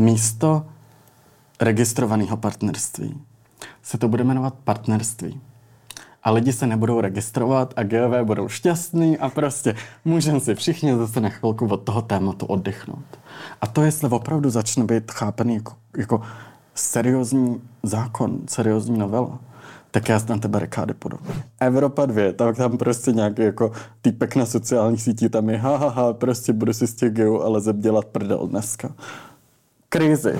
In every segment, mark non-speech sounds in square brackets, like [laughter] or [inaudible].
místo registrovaného partnerství se to bude jmenovat partnerství. A lidi se nebudou registrovat a GV budou šťastní a prostě můžeme si všichni zase na chvilku od toho tématu oddychnout. A to, jestli opravdu začne být chápaný jako, jako seriózní zákon, seriózní novela, tak já na tebe rekády podobně. Evropa 2, tak tam prostě nějaký jako týpek na sociálních sítích, tam je ha, ha, ha prostě budu si z těch geo ale dělat prdel dneska. Krizi.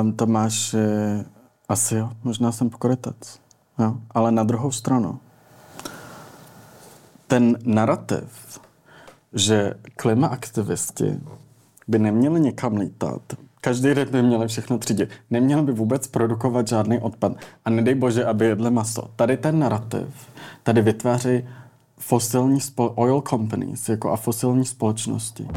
Um, to máš eh, asi jo, možná jsem pokrytec. Jo. Ale na druhou stranu, ten narrativ, že klimaaktivisti by neměli někam lítat, každý den by měli všechno třídit, neměli by vůbec produkovat žádný odpad a nedej bože, aby jedli maso. Tady ten narrativ, tady vytváří fosilní oil companies jako a fosilní společnosti.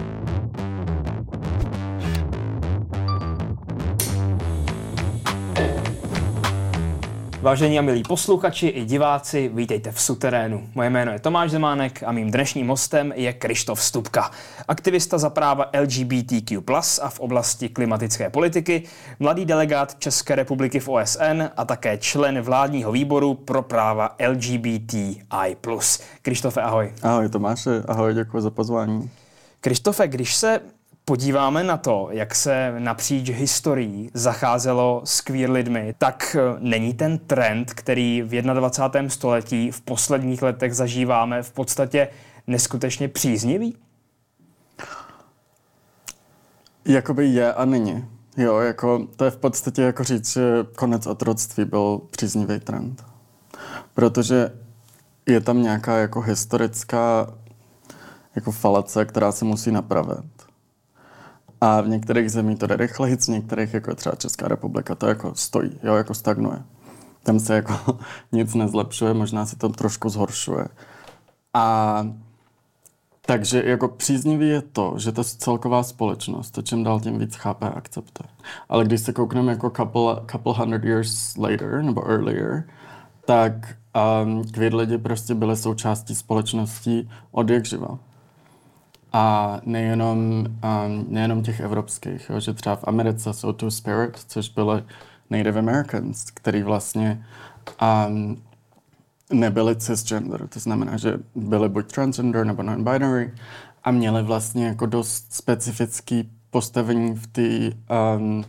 Vážení a milí posluchači i diváci, vítejte v Suterénu. Moje jméno je Tomáš Zemánek a mým dnešním hostem je Krištof Stupka, aktivista za práva LGBTQ+, a v oblasti klimatické politiky, mladý delegát České republiky v OSN a také člen vládního výboru pro práva LGBTI+. Krištofe, ahoj. Ahoj Tomáše, ahoj, děkuji za pozvání. Krištofe, když se podíváme na to, jak se napříč historií zacházelo s queer lidmi, tak eh, není ten trend, který v 21. století v posledních letech zažíváme, v podstatě neskutečně příznivý? Jakoby je a není. Jo, jako, to je v podstatě jako říct, že konec otroctví byl příznivý trend. Protože je tam nějaká jako historická jako falace, která se musí napravit. A v některých zemích to jde rychleji, v některých, jako třeba Česká republika, to jako stojí, jo, jako stagnuje. Tam se jako [laughs] nic nezlepšuje, možná se to trošku zhoršuje. A takže jako příznivý je to, že ta celková společnost to čím dál tím víc chápe a akceptuje. Ale když se koukneme jako couple, couple hundred years later, nebo earlier, tak um, queer lidi prostě byly součástí společnosti od jak živa. A nejenom, um, nejenom těch evropských, jo, že třeba v Americe jsou tu Spirit, což byly Native Americans, který vlastně um, nebyli cisgender, to znamená, že byli buď transgender nebo non-binary a měli vlastně jako dost specifický postavení v té um,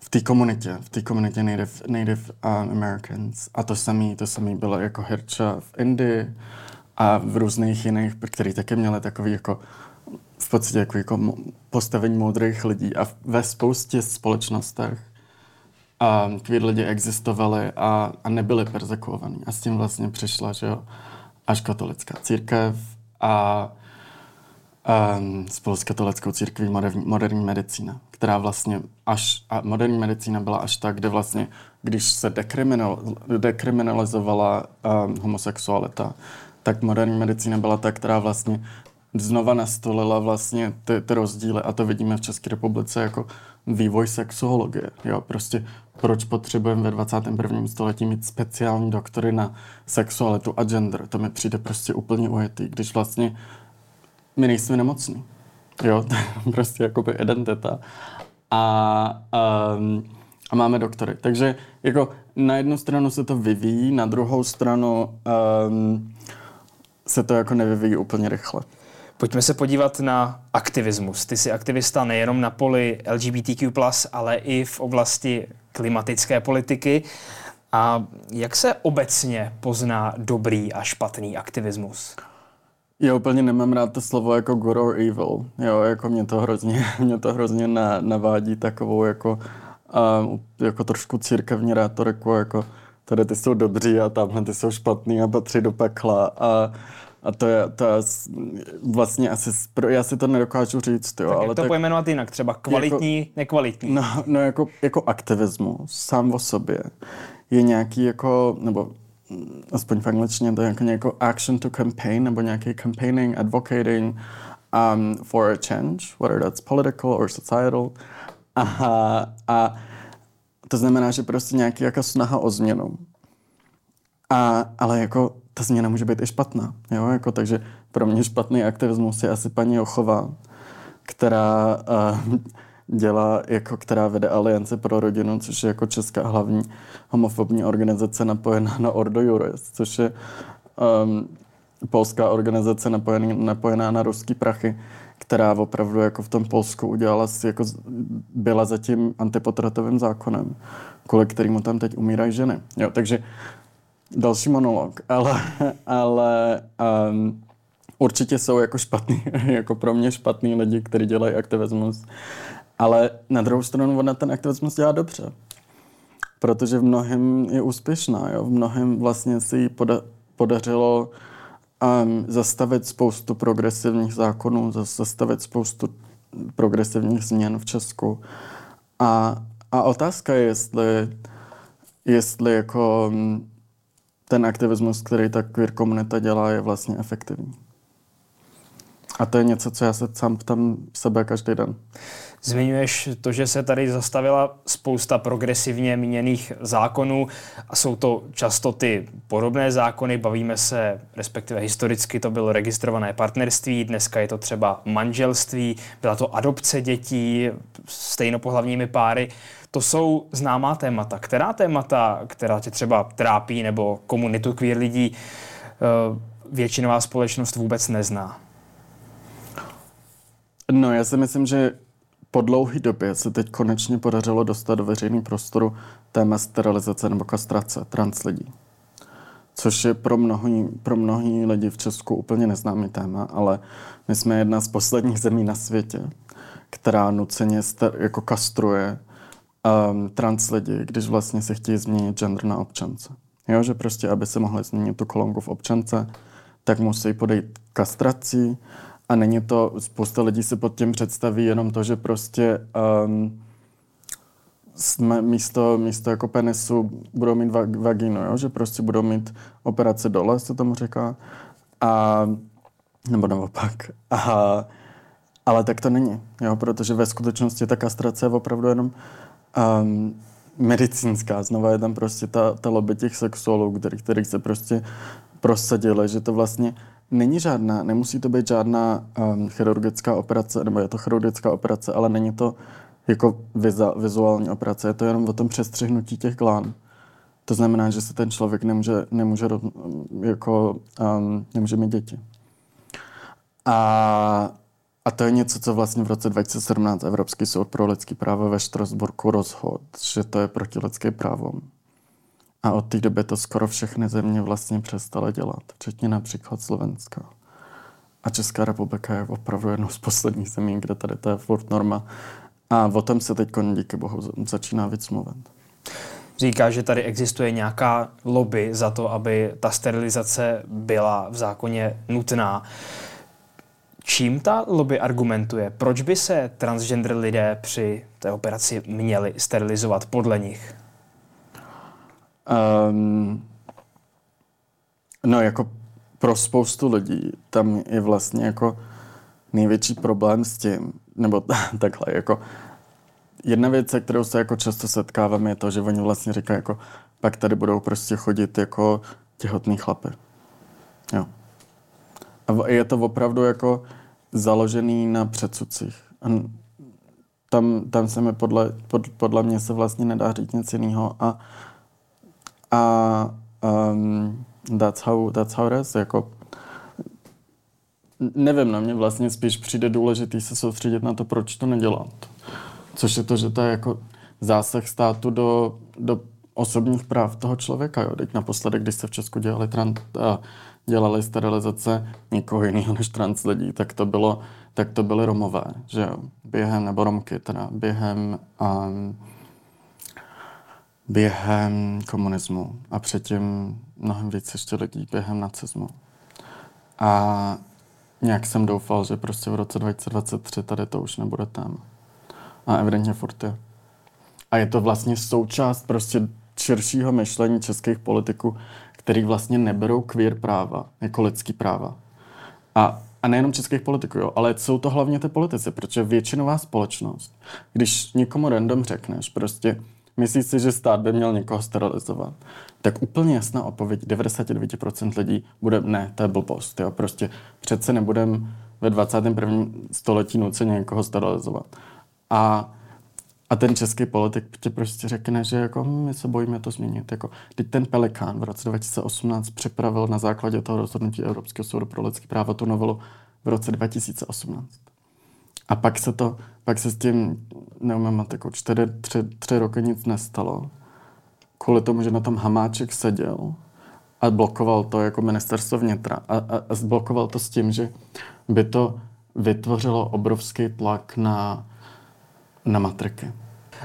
v té komunitě, v té komunitě Native, Native um, Americans. A to samé to samý bylo jako Hircha v Indii, a v různých jiných, který také měli takový jako v podstatě jako, jako postavení moudrých lidí a ve spoustě společnostech a queer lidi existovali a, a nebyli persekuovaní. A s tím vlastně přišla, že jo, až katolická církev a um, spolu s katolickou církví moderní, moderní medicína, která vlastně až, a moderní medicína byla až tak, kde vlastně, když se dekriminal, dekriminalizovala um, homosexualita, tak moderní medicína byla ta, která vlastně znova nastolila vlastně ty, ty rozdíly a to vidíme v České republice jako vývoj sexuologie. Jo, prostě proč potřebujeme ve 21. století mít speciální doktory na sexualitu a gender. To mi přijde prostě úplně ujetý, když vlastně my nejsme nemocní. Jo, [laughs] to je prostě jakoby identita. A, um, a máme doktory. Takže jako na jednu stranu se to vyvíjí, na druhou stranu um, se to jako nevyvíjí úplně rychle. Pojďme se podívat na aktivismus. Ty jsi aktivista nejenom na poli LGBTQ+, ale i v oblasti klimatické politiky. A jak se obecně pozná dobrý a špatný aktivismus? Já úplně nemám rád to slovo jako good or evil. Jo, jako mě to hrozně, [laughs] mě to hrozně na, navádí takovou jako, um, jako trošku církevní rétoriku, jako tady ty jsou dobří a tamhle ty jsou špatný a patří do pekla a a to je, to je vlastně asi, já si to nedokážu říct, jo. Tak ale jak to tak, pojmenovat jinak? Třeba kvalitní, jako, nekvalitní? No, no jako, jako aktivismus sám o sobě je nějaký jako, nebo aspoň v angličtině to je jako nějaký action to campaign, nebo nějaký campaigning, advocating um, for a change, whether that's political or societal. A, a to znamená, že prostě nějaký jako snaha o změnu. A, ale jako ta změna může být i špatná. Jo? Jako, takže pro mě špatný aktivismus je asi paní Ochová, která uh, dělá, jako která vede Aliance pro rodinu, což je jako česká hlavní homofobní organizace napojená na Ordo Juris, což je um, polská organizace napojená, napojená na ruský prachy, která opravdu jako v tom Polsku udělala jako byla zatím antipotratovým zákonem, kvůli kterému tam teď umírají ženy. Jo, takže další monolog, ale, [laughs] ale um, určitě jsou jako špatný, [laughs] jako pro mě špatný lidi, kteří dělají aktivismus. Ale na druhou stranu ona ten aktivismus dělá dobře. Protože v mnohem je úspěšná. Jo? V mnohem vlastně si jí poda- podařilo um, zastavit spoustu progresivních zákonů, zastavit spoustu progresivních změn v Česku. A, a otázka je, jestli, jestli jako um, ten aktivismus, který ta queer komunita dělá, je vlastně efektivní. A to je něco, co já se sám ptám sebe každý den. Zmiňuješ to, že se tady zastavila spousta progresivně míněných zákonů a jsou to často ty podobné zákony. Bavíme se, respektive historicky to bylo registrované partnerství, dneska je to třeba manželství, byla to adopce dětí stejnopohlavními páry. To jsou známá témata. Která témata, která tě třeba trápí nebo komunitu queer lidí, eh, většinová společnost vůbec nezná? No, já si myslím, že po dlouhé době se teď konečně podařilo dostat do veřejného prostoru téma sterilizace nebo kastrace trans lidí. Což je pro mnohý, pro mnohý lidi v Česku úplně neznámý téma, ale my jsme jedna z posledních zemí na světě, která nuceně ster, jako kastruje um, trans lidi, když vlastně se chtějí změnit gender na občance. Jo, že prostě, aby se mohli změnit tu kolonku v občance, tak musí podejít kastrací, a není to, spousta lidí si pod tím představí jenom to, že prostě um, jsme místo, místo jako penisu budou mít vagínu, jo? že prostě budou mít operace dole, se tomu říká. A, nebo naopak. A, ale tak to není, jo? protože ve skutečnosti ta kastrace je opravdu jenom um, medicínská. Znova je tam prostě ta, ta lobby těch sexuálů, který, který se prostě prosadili, že to vlastně Není žádná, nemusí to být žádná um, chirurgická operace, nebo je to chirurgická operace, ale není to jako viza, vizuální operace, je to jenom o tom přestřihnutí těch glán. To znamená, že se ten člověk nemůže, nemůže, jako, um, nemůže mít děti. A, a to je něco, co vlastně v roce 2017 Evropský soud pro lidský právo ve Štrasburku rozhodl, že to je proti lidské právo. A od té doby to skoro všechny země vlastně přestaly dělat, včetně například Slovenska. A Česká republika je opravdu jednou z posledních zemí, kde tady to je furt norma. A o tom se teď díky bohu začíná víc mluvit. Říká, že tady existuje nějaká lobby za to, aby ta sterilizace byla v zákoně nutná. Čím ta lobby argumentuje? Proč by se transgender lidé při té operaci měli sterilizovat podle nich? Um, no jako pro spoustu lidí tam je vlastně jako největší problém s tím, nebo [laughs] takhle, jako jedna věc, se kterou se jako často setkávám, je to, že oni vlastně říkají jako, pak tady budou prostě chodit jako těhotný chlapy. Jo. A je to opravdu jako založený na předsudcích. A tam, tam se mi podle, pod, podle mě se vlastně nedá říct nic jiného. A a um, that's, how, that's how it is. Jako, nevím, na mě vlastně spíš přijde důležitý se soustředit na to, proč to nedělat. Což je to, že to je jako zásah státu do, do osobních práv toho člověka. Jo. Teď naposledy, když se v Česku dělali, trans, dělali sterilizace někoho jiného než trans lidí, tak to bylo, tak to byly Romové, že jo, během, nebo Romky teda, během um, během komunismu a předtím mnohem víc ještě lidí během nacismu. A nějak jsem doufal, že prostě v roce 2023 tady to už nebude téma. A evidentně furt je. A je to vlastně součást prostě širšího myšlení českých politiků, který vlastně neberou queer práva jako lidský práva. A, a nejenom českých politiků, jo, ale jsou to hlavně ty politici, protože většinová společnost, když někomu random řekneš prostě, Myslíš si, že stát by měl někoho sterilizovat? Tak úplně jasná odpověď 99% lidí bude ne, to je blbost. Jo? Prostě přece nebudem ve 21. století nuceně někoho sterilizovat. A A ten český politik ti prostě řekne, že jako hm, my se bojíme to změnit. Jako, teď ten Pelikán v roce 2018 připravil na základě toho rozhodnutí Evropského soudu pro lidské práva tu novelu v roce 2018. A pak se to, pak se s tím, neumím, jako čtyři, tři, tři roky nic nestalo. Kvůli tomu, že na tom Hamáček seděl a blokoval to jako ministerstvo vnitra. A, a, a zblokoval to s tím, že by to vytvořilo obrovský tlak na, na matriky.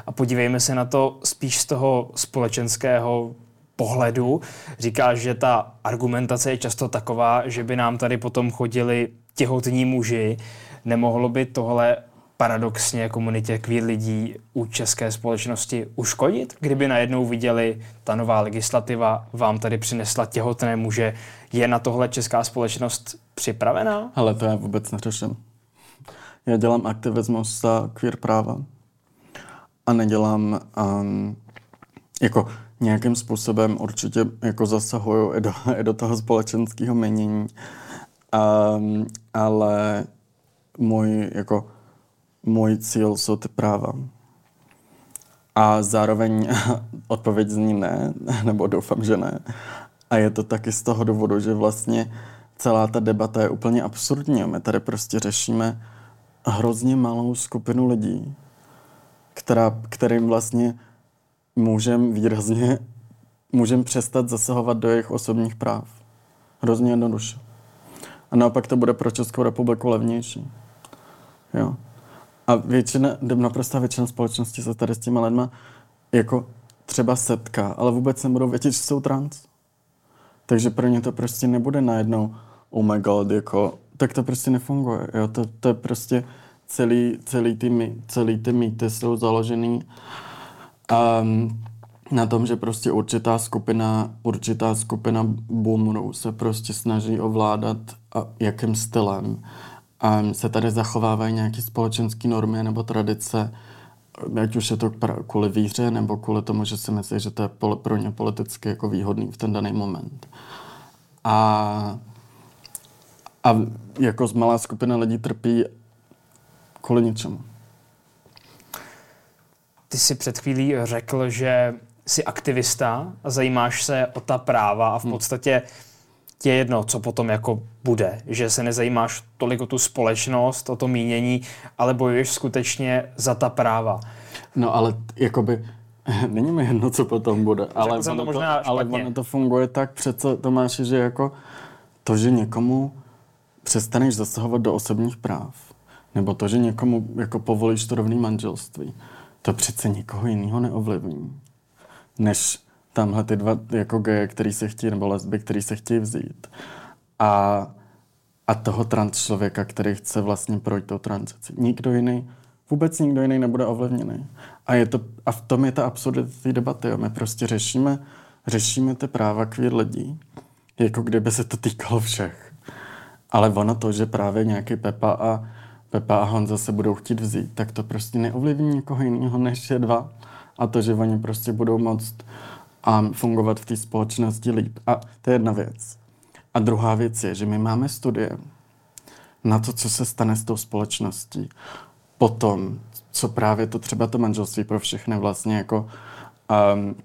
A podívejme se na to spíš z toho společenského pohledu. Říká, že ta argumentace je často taková, že by nám tady potom chodili těhotní muži. Nemohlo by tohle paradoxně komunitě queer lidí u české společnosti uškodit, kdyby najednou viděli, ta nová legislativa vám tady přinesla těhotné muže. Je na tohle česká společnost připravená? Ale to já vůbec neřeším. Já dělám aktivismus za queer práva a nedělám um, jako nějakým způsobem určitě jako zasahuju i do, [laughs] i do toho společenského měnění, um, ale můj jako můj cíl jsou ty práva. A zároveň [laughs] odpověď zní ne, [laughs] nebo doufám, že ne. A je to taky z toho důvodu, že vlastně celá ta debata je úplně absurdní. My tady prostě řešíme hrozně malou skupinu lidí, která, kterým vlastně můžeme výrazně [laughs] můžeme přestat zasahovat do jejich osobních práv. Hrozně jednoduše. A naopak to bude pro Českou republiku levnější. Jo. A většina, naprosto většina společnosti se tady s těma lidma jako třeba setká, ale vůbec nebudou vědět, že jsou trans. Takže pro ně to prostě nebude najednou oh my god, jako, tak to prostě nefunguje. Jo? To, to je prostě celý, celý, ty, celý ty mýty jsou založený um, na tom, že prostě určitá skupina, určitá skupina boomerů se prostě snaží ovládat a jakým stylem a se tady zachovávají nějaké společenské normy nebo tradice, ať už je to kvůli víře, nebo kvůli tomu, že si myslí, že to je pro ně politicky jako výhodný v ten daný moment. A, a jako z malá skupina lidí trpí kvůli něčemu. Ty jsi před chvílí řekl, že jsi aktivista a zajímáš se o ta práva a v hmm. podstatě hmm tě jedno, co potom jako bude, že se nezajímáš tolik o tu společnost, o to mínění, ale bojuješ skutečně za ta práva. No ale jakoby [laughs] není mi jedno, co potom bude, ale, ono to, možná to, ale ono to funguje tak přece, Tomáši, že jako to, že někomu přestaneš zasahovat do osobních práv, nebo to, že někomu jako povolíš to rovný manželství, to přece nikoho jiného neovlivní, než tamhle ty dva jako geje, který se chtějí, nebo lesby, který se chtějí vzít. A, a toho trans člověka, který chce vlastně projít tou tranzici. Nikdo jiný, vůbec nikdo jiný nebude ovlivněný. A, je to, a v tom je ta absurdita debaty. Jo. My prostě řešíme, řešíme ty práva queer lidí, jako kdyby se to týkalo všech. Ale ono to, že právě nějaký Pepa a Pepa a Honza se budou chtít vzít, tak to prostě neovlivní někoho jiného než je dva. A to, že oni prostě budou moct a fungovat v té společnosti líp. A to je jedna věc. A druhá věc je, že my máme studie na to, co se stane s tou společností. Potom, co právě to třeba to manželství pro všechny vlastně jako um,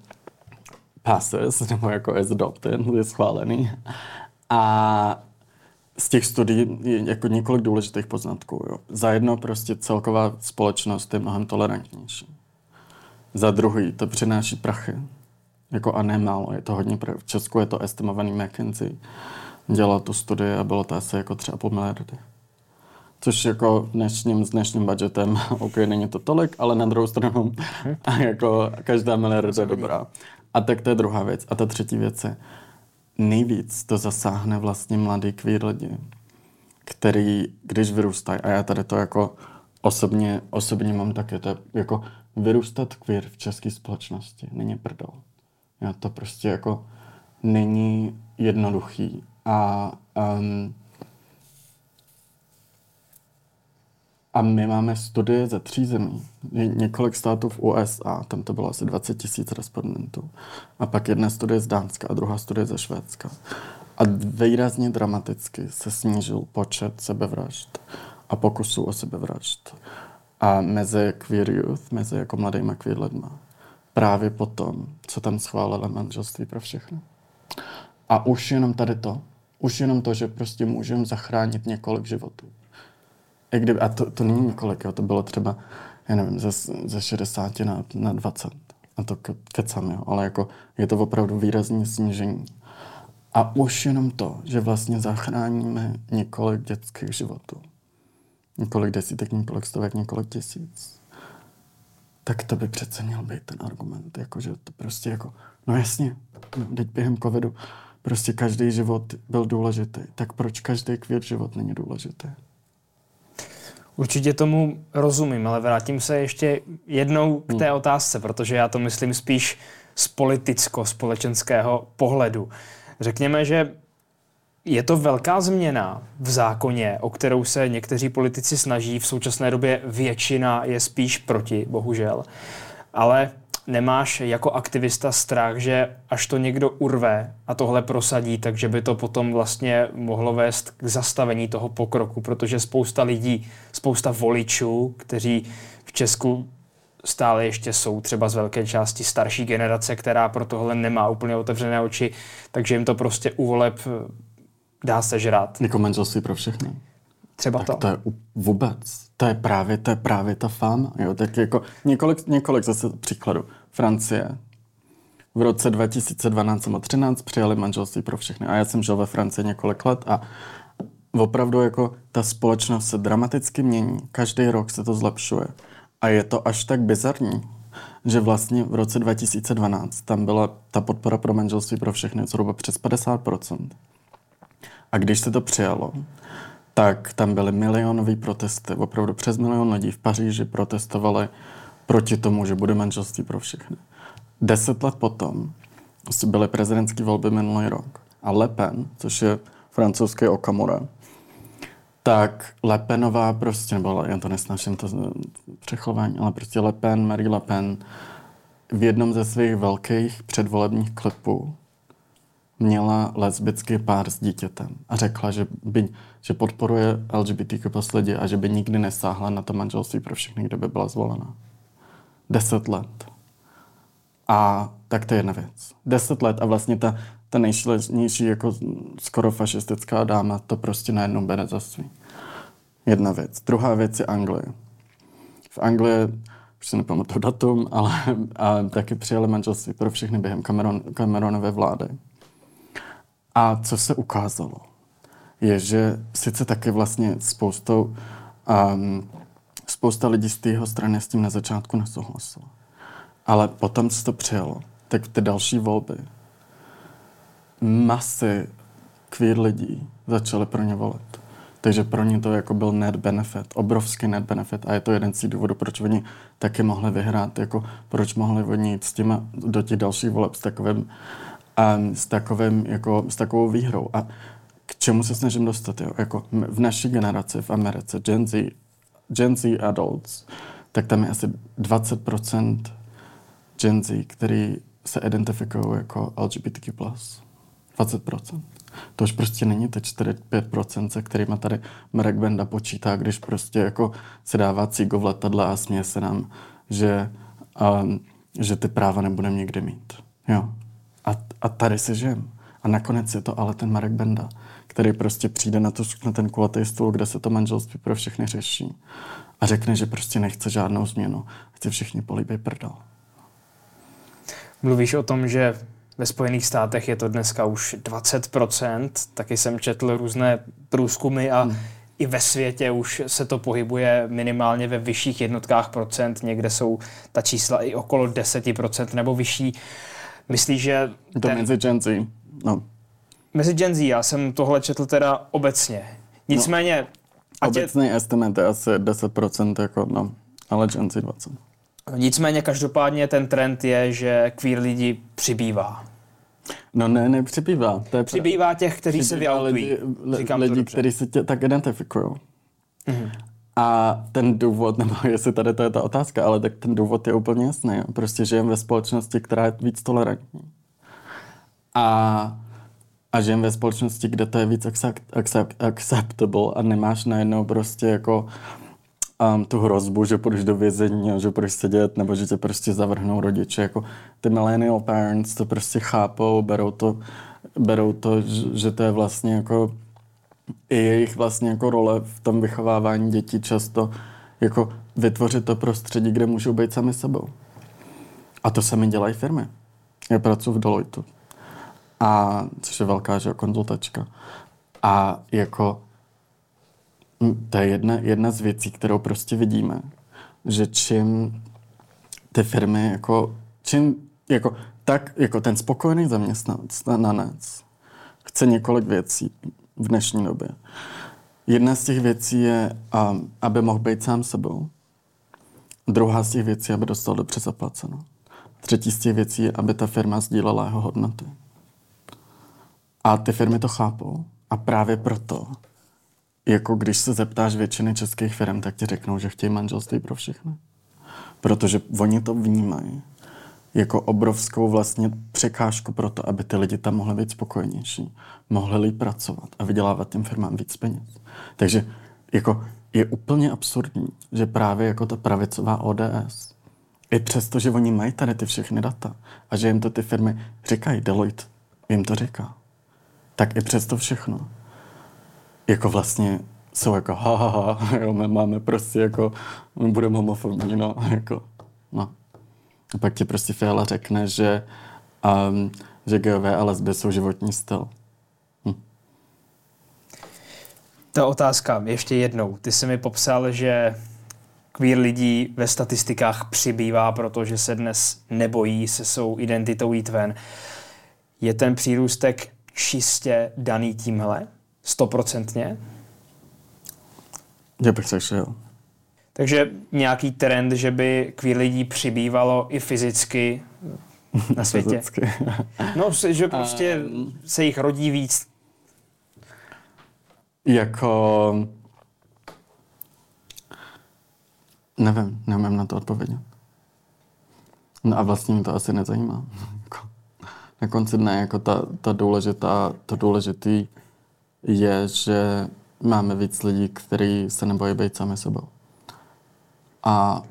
passes, [laughs] nebo jako as adopted, je schválený. A z těch studií je jako několik důležitých poznatků. Jo. Za jedno prostě celková společnost je mnohem tolerantnější. Za druhý to přináší prachy jako a nemálo, je to hodně, v Česku je to estimovaný McKinsey, dělal tu studii a bylo to asi jako třeba půl miliardy. Což jako dnešním, s dnešním budgetem, [laughs] OK, není to tolik, ale na druhou stranu [laughs] a jako každá miliarda je dobrá. A tak to je druhá věc. A ta třetí věc je, nejvíc to zasáhne vlastně mladý queer lidi, který, když vyrůstají, a já tady to jako osobně, osobně mám taky, to je jako vyrůstat queer v české společnosti není prdol. Jo, to prostě jako není jednoduchý. A, um, a my máme studie ze tří zemí. Několik států v USA, tam to bylo asi 20 tisíc respondentů. A pak jedna studie z Dánska a druhá studie ze Švédska. A výrazně dramaticky se snížil počet sebevražd a pokusů o sebevražd a mezi queer youth, mezi jako mladýma queer lidma. Právě potom, co tam schválila manželství pro všechny. A už jenom tady to, už jenom to, že prostě můžeme zachránit několik životů. I kdyby, a to, to není několik, jo, to bylo třeba, já nevím, ze, ze 60 na, na 20. A to ke, kecam, jo, ale jako je to opravdu výrazné snížení. A už jenom to, že vlastně zachráníme několik dětských životů. Několik desítek, několik stovek, několik tisíc. Tak to by přece měl být ten argument. Jako, že to prostě jako, no jasně, no, teď během covidu prostě každý život byl důležitý. Tak proč každý květ život není důležitý? Určitě tomu rozumím, ale vrátím se ještě jednou k té hmm. otázce, protože já to myslím spíš z politicko-společenského pohledu. Řekněme, že je to velká změna v zákoně, o kterou se někteří politici snaží. V současné době většina je spíš proti, bohužel. Ale nemáš jako aktivista strach, že až to někdo urve a tohle prosadí, takže by to potom vlastně mohlo vést k zastavení toho pokroku, protože spousta lidí, spousta voličů, kteří v Česku stále ještě jsou třeba z velké části starší generace, která pro tohle nemá úplně otevřené oči, takže jim to prostě u voleb dá se žrát. Jako manželství pro všechny. Třeba tak to. to je vůbec. To je právě, to je právě ta fáma. Jo? Tak jako několik, několik zase příkladů. Francie. V roce 2012 a 13 přijali manželství pro všechny. A já jsem žil ve Francii několik let a opravdu jako ta společnost se dramaticky mění. Každý rok se to zlepšuje. A je to až tak bizarní, že vlastně v roce 2012 tam byla ta podpora pro manželství pro všechny zhruba přes 50%. A když se to přijalo, tak tam byly milionové protesty. Opravdu přes milion lidí v Paříži protestovali proti tomu, že bude manželství pro všechny. Deset let potom byly prezidentské volby minulý rok. A Le Pen, což je francouzský Okamura, tak Le Penová prostě, nebo já to nesnáším to přechování, ale prostě Le Pen, Marie Le Pen, v jednom ze svých velkých předvolebních klipů měla lesbický pár s dítětem a řekla, že, by, že podporuje LGBTQ plus a že by nikdy nesáhla na to manželství pro všechny, kde by byla zvolena. Deset let. A tak to je jedna věc. Deset let a vlastně ta, ta nejšležnější jako skoro fašistická dáma to prostě najednou bere za svý. Jedna věc. Druhá věc je Anglie. V Anglii, už si nepamatuju datum, ale a taky přijali manželství pro všechny během Cameron, Cameronové vlády. A co se ukázalo, je, že sice taky vlastně spoustou, um, spousta lidí z tého strany s tím na začátku nesouhlasila. Ale potom, co to přijalo, tak ty další volby masy queer lidí začaly pro ně volit. Takže pro ně to jako byl net benefit, obrovský net benefit a je to jeden z důvodů, proč oni taky mohli vyhrát, jako proč mohli oni jít s těma do těch dalších voleb s takovým a s, takovým, jako, s takovou výhrou. A k čemu se snažím dostat? Jo? Jako v naší generaci v Americe, Gen Z, Gen Z adults, tak tam je asi 20% Gen Z, který se identifikují jako LGBTQ+. 20%. To už prostě není ty 4-5%, se kterými tady Marek Benda počítá, když prostě jako se dává cígo v letadle a směje se nám, že, um, že ty práva nebudeme nikdy mít. Jo. A, a tady se žijem. A nakonec je to ale ten Marek Benda, který prostě přijde na, to, na ten kulatý stůl, kde se to manželství pro všechny řeší a řekne, že prostě nechce žádnou změnu. Chce všichni políbej prdel. Mluvíš o tom, že ve Spojených státech je to dneska už 20%, taky jsem četl různé průzkumy a hmm. i ve světě už se to pohybuje minimálně ve vyšších jednotkách procent, někde jsou ta čísla i okolo 10% nebo vyšší. Myslíš, že... To ten... mezi Gen Z. No. Mezi Gen Z, já jsem tohle četl teda obecně. Nicméně... No, obecný je... estimate je asi 10%, jako, no, ale Gen Z 20%. Nicméně každopádně ten trend je, že queer lidi přibývá. No ne, nepřibývá. To je přibývá těch, kteří se vyautují. Lidi, lidi kteří se tě tak identifikují. Mm-hmm. A ten důvod, [laughs] nebo jestli tady to je ta otázka, ale tak ten důvod je úplně jasný. Prostě žijeme ve společnosti, která je víc tolerantní. A, a žijeme ve společnosti, kde to je víc accept, accept, acceptable a nemáš najednou prostě jako um, tu hrozbu, že půjdeš do vězení že budeš sedět, nebo že tě prostě zavrhnou rodiče. Jako ty millennial parents to prostě chápou, berou to, berou to, že to je vlastně jako i jejich vlastně jako role v tom vychovávání dětí často jako vytvořit to prostředí, kde můžou být sami sebou. A to sami dělají firmy. Já pracuji v Deloitu. A, což je velká že, konzultačka. A jako to je jedna, jedna z věcí, kterou prostě vidíme, že čím ty firmy jako, čím jako, tak jako ten spokojený zaměstnanec chce několik věcí v dnešní době. Jedna z těch věcí je, aby mohl být sám sebou. Druhá z těch věcí, aby dostal dobře zaplaceno. Třetí z těch věcí je, aby ta firma sdílela jeho hodnoty. A ty firmy to chápou. A právě proto, jako když se zeptáš většiny českých firm, tak ti řeknou, že chtějí manželství pro všechny. Protože oni to vnímají jako obrovskou vlastně překážku pro to, aby ty lidi tam mohli být spokojenější, mohli líp pracovat a vydělávat těm firmám víc peněz. Takže jako je úplně absurdní, že právě jako ta pravicová ODS, i přesto, že oni mají tady ty všechny data a že jim to ty firmy říkají, Deloitte jim to říká, tak i přesto všechno, jako vlastně jsou jako ha, ha, ha jo, my máme prostě jako, my budeme homofobní, no, jako, no. A pak ti prostě Fiala řekne, že, um, že geové a lesby jsou životní styl. Hm. Ta otázka ještě jednou. Ty jsi mi popsal, že queer lidí ve statistikách přibývá, protože se dnes nebojí se svou identitou jít ven. Je ten přírůstek čistě daný tímhle? Stoprocentně? Já bych řekl, že jo. Takže nějaký trend, že by queer lidí přibývalo i fyzicky na světě. fyzicky. [laughs] no, že prostě um, se jich rodí víc. Jako... Nevím, nevím na to odpovědět. No a vlastně mě to asi nezajímá. [laughs] Jako, na konci dne jako ta, ta důležitá, to důležitý je, že máme víc lidí, kteří se nebojí být sami sebou. A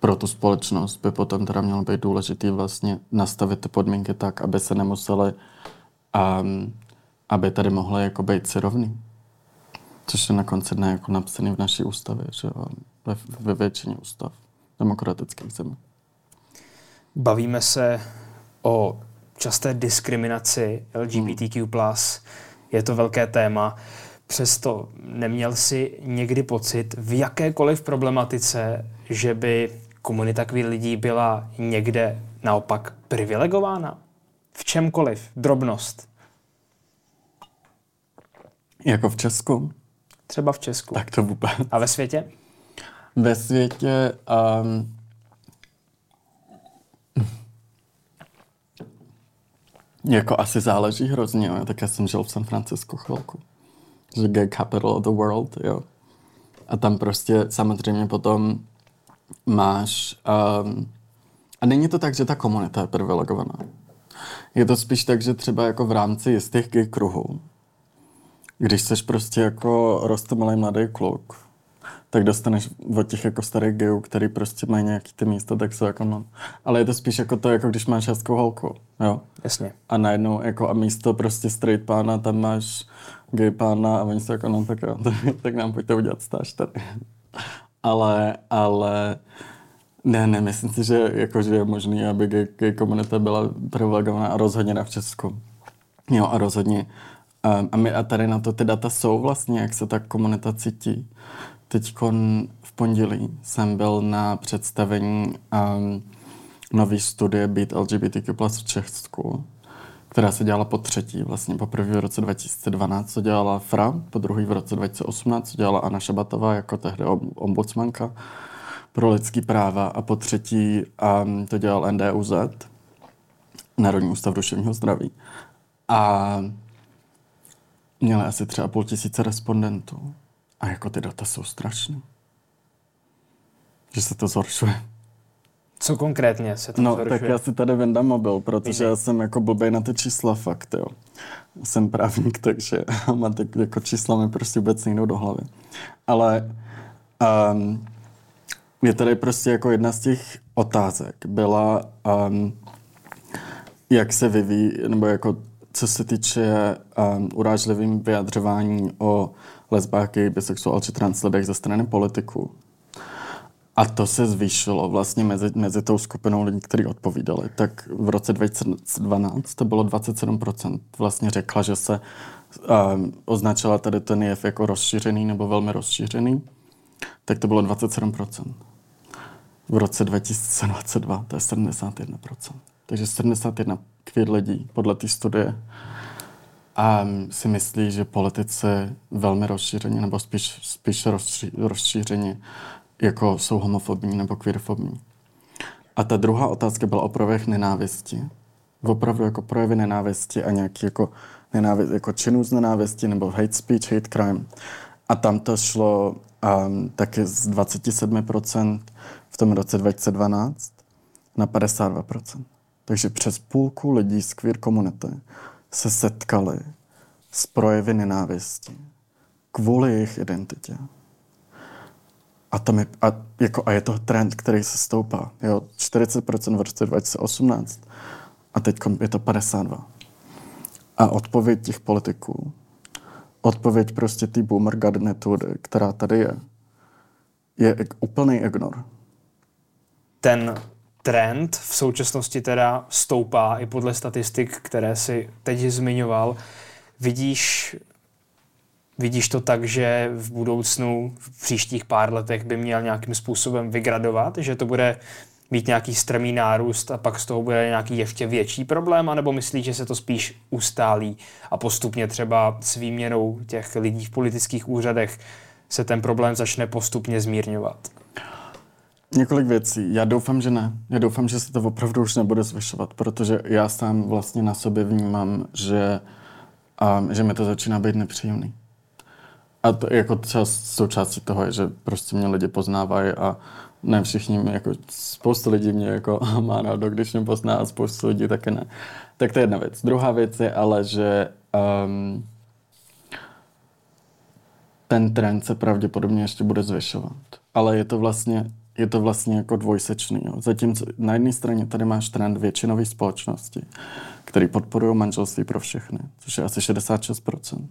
pro tu společnost by potom teda mělo být důležitý vlastně nastavit ty podmínky tak, aby se nemuseli, um, aby tady mohly jako být si rovný. Což je na konci dne jako napsaný v naší ústavě, že jo, ve, ve většině ústav demokratických zemí. Bavíme se o časté diskriminaci LGBTQ+. Je to velké téma. Přesto neměl si někdy pocit v jakékoliv problematice, že by komunita queer lidí byla někde naopak privilegována? V čemkoliv? Drobnost? Jako v Česku? Třeba v Česku. Tak to vůbec. A ve světě? Ve světě um, Jako asi záleží hrozně, tak já jsem žil v San Francisku chvilku. Že gay capital of the world, jo. A tam prostě samozřejmě potom máš... Um, a není to tak, že ta komunita je privilegovaná. Je to spíš tak, že třeba jako v rámci jistých gay kruhů, když jsi prostě jako rostomilý mladý kluk, tak dostaneš od těch jako starých geů, který prostě mají nějaký ty místa, tak jsou jako no. Ale je to spíš jako to, jako když máš hezkou holku, jo. Jasně. A najednou jako a místo prostě straight pána, tam máš gay pána a oni jsou jako no tak jo, [laughs] tak nám pojďte udělat stáž tady. ale, ale ne, ne, myslím si, že, jako, že je možný, aby gay, gay komunita byla privilegovaná a rozhodně na v Česku. Jo, a rozhodně. Um, a, my, a tady na to ty data jsou vlastně, jak se ta komunita cítí. Teď v pondělí jsem byl na představení um, nové studie Být LGBTQ v Česku, která se dělala po třetí, vlastně po první v roce 2012, co dělala FRA, po druhý v roce 2018, co dělala Anna Šabatová jako tehdy ombudsmanka pro lidský práva a po třetí um, to dělal NDUZ, Národní ústav duševního zdraví. A měli asi třeba půl tisíce respondentů. A jako ty data jsou strašné. Že se to zhoršuje. Co konkrétně se to No, zhoršuje? tak já si tady vyndám mobil, protože já jsem jako blbej na ty čísla fakt, jo. Jsem právník, takže [laughs] mám tak jako čísla mi prostě vůbec nejdou do hlavy. Ale Um, je tady prostě jako jedna z těch otázek byla, um, jak se vyvíjí, nebo jako co se týče um, urážlivým vyjadřování o lesbách, gay, bisexuál či trans ze strany politiků. A to se zvýšilo vlastně mezi, mezi tou skupinou lidí, kteří odpovídali. Tak v roce 2012 to bylo 27%. Vlastně řekla, že se um, označila tady ten jev jako rozšířený nebo velmi rozšířený. Tak to bylo 27%. V roce 2022 to je 71%. Takže 71 queer lidí podle té studie a si myslí, že politici velmi rozšířeně, nebo spíš, spíš rozší, rozšířeně jako jsou homofobní nebo queerfobní. A ta druhá otázka byla o projevech nenávisti. Opravdu jako projevy nenávisti a nějaký jako, nenávist, jako činů z nenávisti nebo hate speech, hate crime. A tam to šlo um, taky z 27% v tom roce 2012 na 52%. Takže přes půlku lidí z queer komunity se setkali s projevy nenávisti kvůli jejich identitě. A, tam je, a, jako, a je to trend, který se stoupá. Jo, 40% v roce 2018 a teď je to 52. A odpověď těch politiků, odpověď prostě té boomer garnitury, která tady je, je úplný ignor. Ten trend v současnosti teda stoupá i podle statistik, které si teď zmiňoval. Vidíš, vidíš to tak, že v budoucnu, v příštích pár letech by měl nějakým způsobem vygradovat, že to bude mít nějaký strmý nárůst a pak z toho bude nějaký ještě větší problém, anebo myslíš, že se to spíš ustálí a postupně třeba s výměnou těch lidí v politických úřadech se ten problém začne postupně zmírňovat? Několik věcí. Já doufám, že ne. Já doufám, že se to opravdu už nebude zvyšovat, protože já sám vlastně na sobě vnímám, že, um, že mi to začíná být nepříjemný. A to jako část, součástí toho je, že prostě mě lidi poznávají a ne všichni mě, jako spoustu lidí mě jako [laughs] má rádo, když mě pozná a spoustu lidí taky ne. Tak to je jedna věc. Druhá věc je ale, že um, ten trend se pravděpodobně ještě bude zvyšovat. Ale je to vlastně je to vlastně jako dvojsečný. Jo. Zatímco na jedné straně tady máš trend většinové společnosti, který podporují manželství pro všechny, což je asi 66%.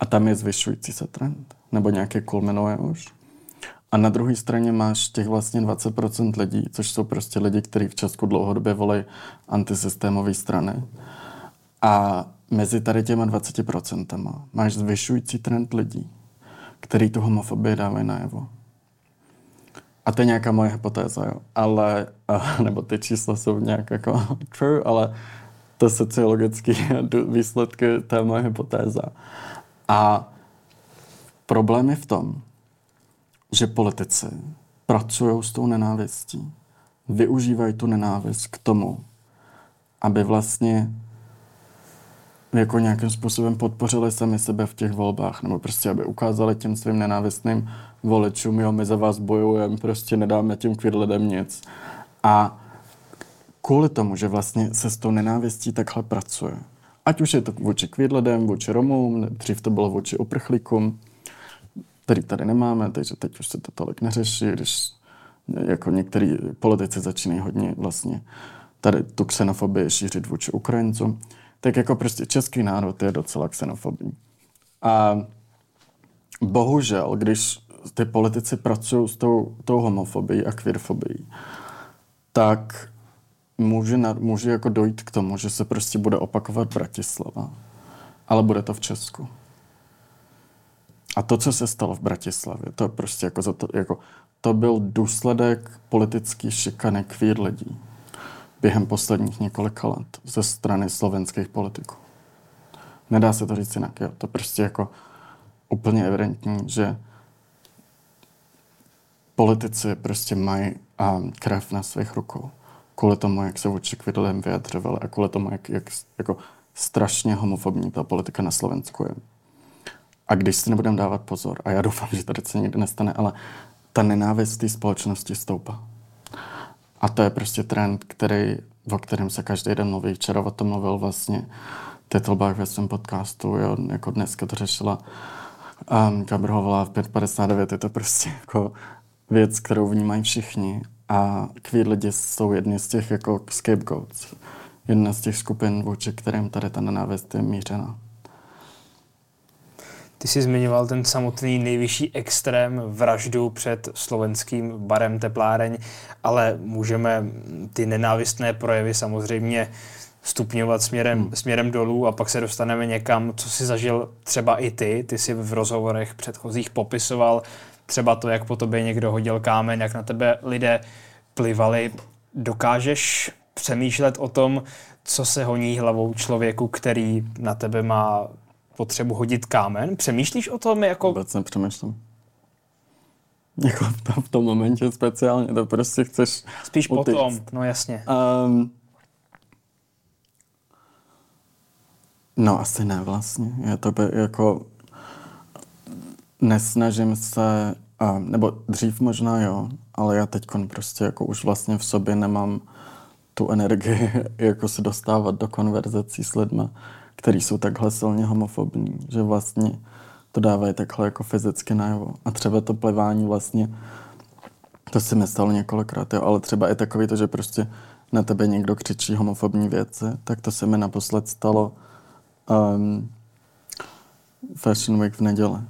A tam je zvyšující se trend, nebo nějaké kulminuje už. A na druhé straně máš těch vlastně 20% lidí, což jsou prostě lidi, kteří v Česku dlouhodobě volí antisystémové strany. A mezi tady těma 20% máš zvyšující trend lidí, který tu homofobii dávají najevo. A to je nějaká moje hypotéza, jo. Ale, nebo ty čísla jsou nějak jako [laughs] true, ale to sociologické [laughs] výsledky, to je moje hypotéza. A problém je v tom, že politici pracují s tou nenávistí, využívají tu nenávist k tomu, aby vlastně jako nějakým způsobem podpořili sami sebe v těch volbách, nebo prostě aby ukázali těm svým nenávistným voličům, jo, my za vás bojujeme, prostě nedáme tím queer lidem nic. A kvůli tomu, že vlastně se s tou nenávistí takhle pracuje, ať už je to vůči queer lidem, vůči Romům, dřív to bylo vůči uprchlíkům, který tady nemáme, takže teď už se to tolik neřeší, když jako některý politici začínají hodně vlastně tady tu xenofobii šířit vůči Ukrajincům, tak jako prostě český národ je docela xenofobní. A bohužel, když ty politici pracují s tou, tou homofobií a queerfobií, tak může, na, může jako dojít k tomu, že se prostě bude opakovat Bratislava, ale bude to v Česku. A to, co se stalo v Bratislavě, to prostě jako, za to, jako to byl důsledek politický šikany queer lidí během posledních několika let ze strany slovenských politiků. Nedá se to říct jinak, jo. To prostě jako úplně evidentní, že politici prostě mají um, krev na svých rukou. Kvůli tomu, jak se vůči kvidlem vyjadřovali a kvůli tomu, jak, jak jako strašně homofobní ta politika na Slovensku je. A když si nebudeme dávat pozor, a já doufám, že tady se nikdy nestane, ale ta nenávist té společnosti stoupá. A to je prostě trend, který, o kterém se každý den mluví. Včera o tom mluvil vlastně Tetelbach ve svém podcastu, jo, jako dneska to řešila Um, Kabrhovala v 559 je to prostě jako věc, kterou vnímají všichni a queer lidi jsou jedni z těch jako scapegoats. Jedna z těch skupin, vůči kterým tady ta nenávist je mířena. Ty jsi zmiňoval ten samotný nejvyšší extrém vraždu před slovenským barem Tepláreň, ale můžeme ty nenávistné projevy samozřejmě stupňovat směrem, hmm. směrem dolů a pak se dostaneme někam, co si zažil třeba i ty. Ty si v rozhovorech předchozích popisoval třeba to, jak po tobě někdo hodil kámen, jak na tebe lidé plivali. Dokážeš přemýšlet o tom, co se honí hlavou člověku, který na tebe má potřebu hodit kámen? Přemýšlíš o tom? Jako... Vůbec nepřemýšlím. Jako v tom, v tom momentě speciálně, to prostě chceš Spíš utíct. potom, no jasně. Um, no asi ne vlastně. Je to by jako... Nesnažím se, um, nebo dřív možná jo, ale já teď prostě jako už vlastně v sobě nemám tu energii, [laughs] jako se dostávat do konverzací s lidmi který jsou takhle silně homofobní, že vlastně to dávají takhle jako fyzicky najevo. A třeba to plevání vlastně, to si mi stalo několikrát, jo, ale třeba i takový to, že prostě na tebe někdo křičí homofobní věci, tak to se mi naposled stalo um, Fashion Week v neděli.